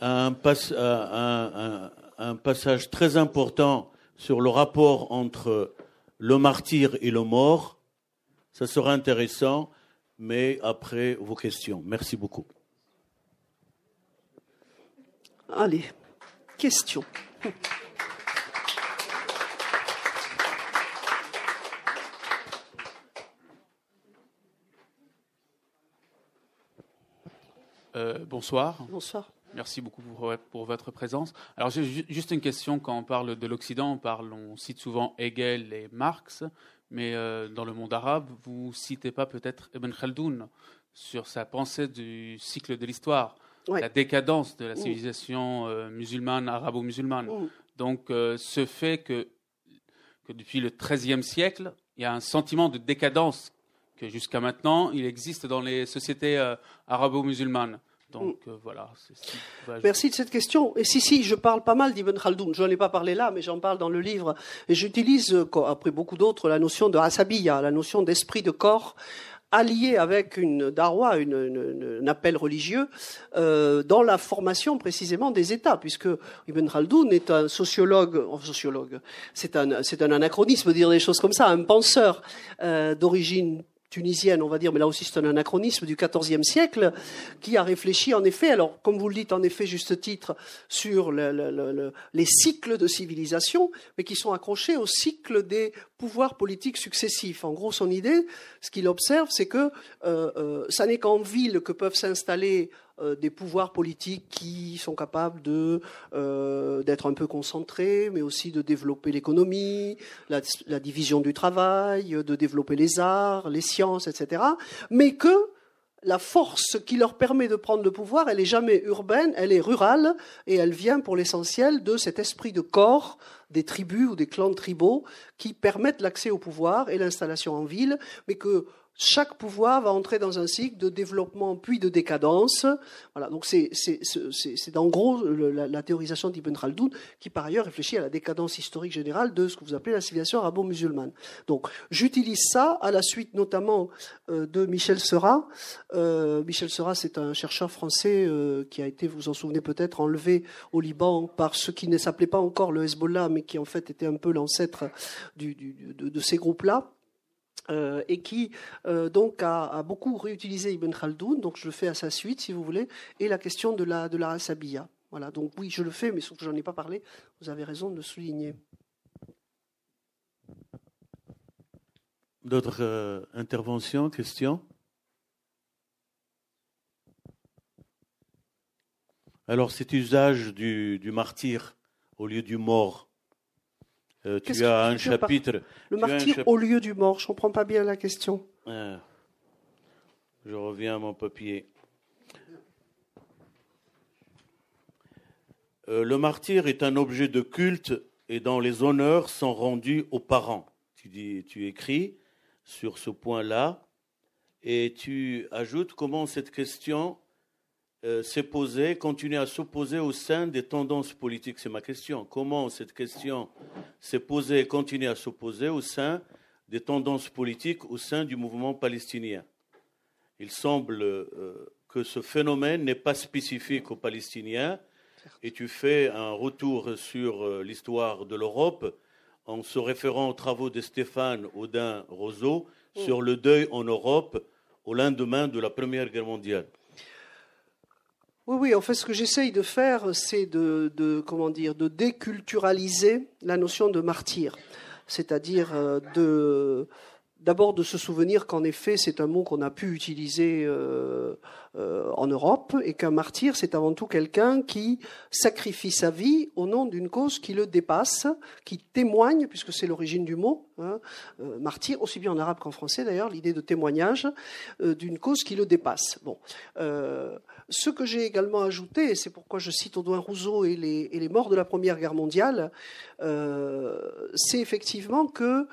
à un, un passage très important sur le rapport entre le martyr et le mort. Ça sera intéressant mais après vos questions. Merci beaucoup.
Allez, questions.
Euh, bonsoir.
Bonsoir.
Merci beaucoup pour, votre présence. Alors j'ai juste une question. Quand on parle de l'Occident, on, parle, on cite souvent Hegel et Marx mais euh, dans le monde arabe, vous citez pas peut-être Ibn Khaldoun sur sa pensée du cycle de l'histoire, la décadence de la civilisation euh, musulmane, arabo-musulmane. Donc, euh, ce fait que, que depuis le XIIIe siècle, il y a un sentiment de décadence que jusqu'à maintenant, il existe dans les sociétés arabo-musulmanes. Donc mm. euh, voilà.
Merci de cette question. Et si, si, je parle pas mal d'Ibn Khaldoun. Je n'en ai pas parlé là, mais j'en parle dans le livre. Et j'utilise, euh, après beaucoup d'autres, la notion de asabiya, la notion d'esprit de corps allié avec une darwa, une, un appel religieux, euh, dans la formation précisément des États, puisque Ibn Khaldoun est un sociologue, sociologue, c'est un, c'est un anachronisme de dire des choses comme ça, un penseur euh, d'origine tunisienne, on va dire, mais là aussi c'est un anachronisme du XIVe siècle, qui a réfléchi en effet, alors comme vous le dites en effet juste titre, sur les cycles de civilisation, mais qui sont accrochés au cycle des pouvoirs politiques successifs. En gros, son idée, ce qu'il observe, c'est que euh, euh, ça n'est qu'en ville que peuvent s'installer euh, des pouvoirs politiques qui sont capables de euh, d'être un peu concentrés, mais aussi de développer l'économie, la, la, division du travail, de développer les arts, les sciences, etc. Mais que la force qui leur permet de prendre le pouvoir, elle est jamais urbaine, elle est rurale, et elle vient pour l'essentiel de cet esprit de corps des tribus ou des clans tribaux qui permettent l'accès au pouvoir et l'installation en ville, mais que chaque pouvoir va entrer dans un cycle de développement puis de décadence. Voilà, donc c'est en gros la, théorisation d'Ibn Khaldoun qui par ailleurs réfléchit à la décadence historique générale de ce que vous appelez la civilisation arabo-musulmane. Donc j'utilise ça à la suite notamment euh, de Michel Serra. Euh, Michel Serra, c'est un chercheur français euh, qui a été, vous en souvenez peut-être, enlevé au Liban par ce qui ne s'appelait pas encore le Hezbollah, mais qui en fait était un peu l'ancêtre de ces groupes-là. Euh, et qui euh, donc a, beaucoup réutilisé Ibn Khaldoun, donc je le fais à sa suite si vous voulez, et la question de la de la Voilà, donc oui, je le fais, mais sauf que j'en ai pas parlé. Vous avez raison de le souligner.
D'autres euh, interventions, questions? Alors cet usage du, du martyr au lieu du mort, euh, tu as un chapitre.
Le martyr au lieu du mort, je ne comprends pas bien la question.
Ah. je reviens à mon papier. Euh, le martyr est un objet de culte et dont les honneurs sont rendus aux parents. Tu, dis, tu écris sur ce point-là et tu ajoutes comment cette question euh, s'est posée, continue à s'opposer au sein des tendances politiques. C'est ma question. Comment cette question s'est posée et continue à s'opposer au sein des tendances politiques au sein du mouvement palestinien? Il semble euh, que ce phénomène n'est pas spécifique aux Palestiniens et tu fais un retour sur euh, l'histoire de l'Europe en se référant aux travaux de Stéphane Audin Roseau sur le deuil en Europe au lendemain de la Première Guerre mondiale.
Oui, oui, en fait, ce que j'essaye de faire, c'est de, de, comment dire, de déculturaliser la notion de martyr. C'est-à-dire euh, D'abord de se souvenir qu'en effet c'est un mot qu'on a pu utiliser euh, euh, en Europe et qu'un martyr c'est avant tout quelqu'un qui sacrifie sa vie au nom d'une cause qui le dépasse, qui témoigne, puisque c'est l'origine du mot, hein, euh, martyr, aussi bien en arabe qu'en français d'ailleurs, l'idée de témoignage d'une cause qui le dépasse. Bon, ce que j'ai également ajouté, et c'est pourquoi je cite Audouin Rousseau et les, morts de la Première Guerre mondiale, c'est effectivement que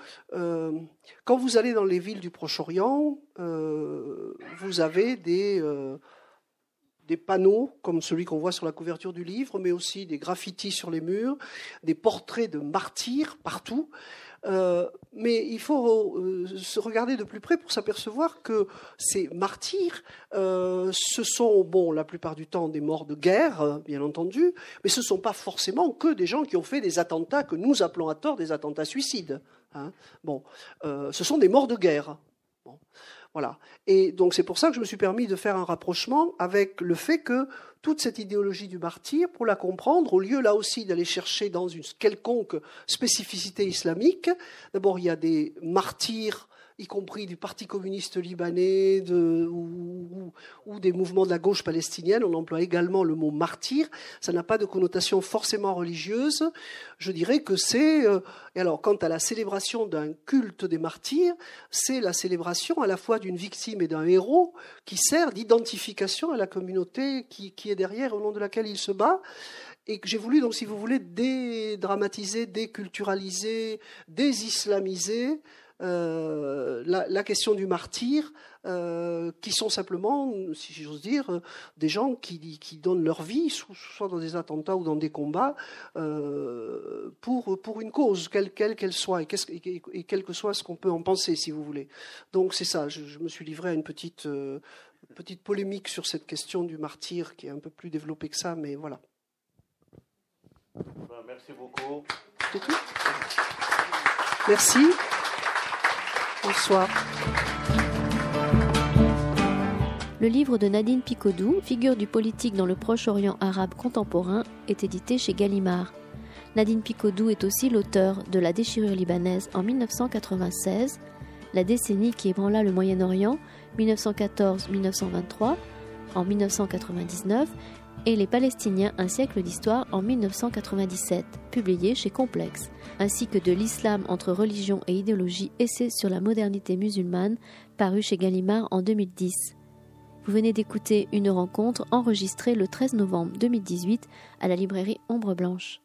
quand vous allez dans les villes du Proche-Orient, euh, vous avez des, euh, des panneaux comme celui qu'on voit sur la couverture du livre, mais aussi des graffitis sur les murs, des portraits de martyrs partout. Euh, mais il faut se regarder de plus près pour s'apercevoir que ces martyrs, ce sont, bon, la plupart du temps des morts de guerre, bien entendu, mais ce ne sont pas forcément que des gens qui ont fait des attentats que nous appelons à tort des attentats suicides. Hein. bon, ce sont des morts de guerre. Voilà. Et donc c'est pour ça que je me suis permis de faire un rapprochement avec le fait que toute cette idéologie du martyr, pour la comprendre, au lieu là aussi d'aller chercher dans une quelconque spécificité islamique, d'abord il y a des martyrs y compris du Parti communiste libanais ou, des mouvements de la gauche palestinienne. On emploie également le mot martyr. Ça n'a pas de connotation forcément religieuse. Je dirais que c'est. Euh, et alors, quant à la célébration d'un culte des martyrs, c'est la célébration à la fois d'une victime et d'un héros qui sert d'identification à la communauté qui, est derrière, au nom de laquelle il se bat et que j'ai voulu, donc, si vous voulez, dédramatiser, déculturaliser, désislamiser euh, la, question du martyr, euh, qui sont simplement, si j'ose dire, des gens qui, qui, donnent leur vie, soit dans des attentats ou dans des combats, euh, pour, pour une cause, quelle qu'elle soit, et, et, quel que soit ce qu'on peut en penser, si vous voulez. Donc c'est ça, je, me suis livré à une petite, petite polémique sur cette question du martyr, qui est un peu plus développée que ça, mais voilà.
Ben, merci beaucoup.
Merci. Bonsoir.
Le livre de Nadine Picodou, Figure du politique dans le Proche-Orient arabe contemporain, est édité chez Gallimard. Nadine Picodou est aussi l'auteur de La déchirure libanaise en 1996, La décennie qui ébranla le Moyen-Orient 1914-1923 en 1999 et Les Palestiniens, un siècle d'histoire en 1997, publié chez Complexe, ainsi que de L'islam entre religion et idéologie, essai sur la modernité musulmane, paru chez Gallimard en 2010. Vous venez d'écouter une rencontre enregistrée le 13 novembre 2018 à la librairie Ombre Blanche.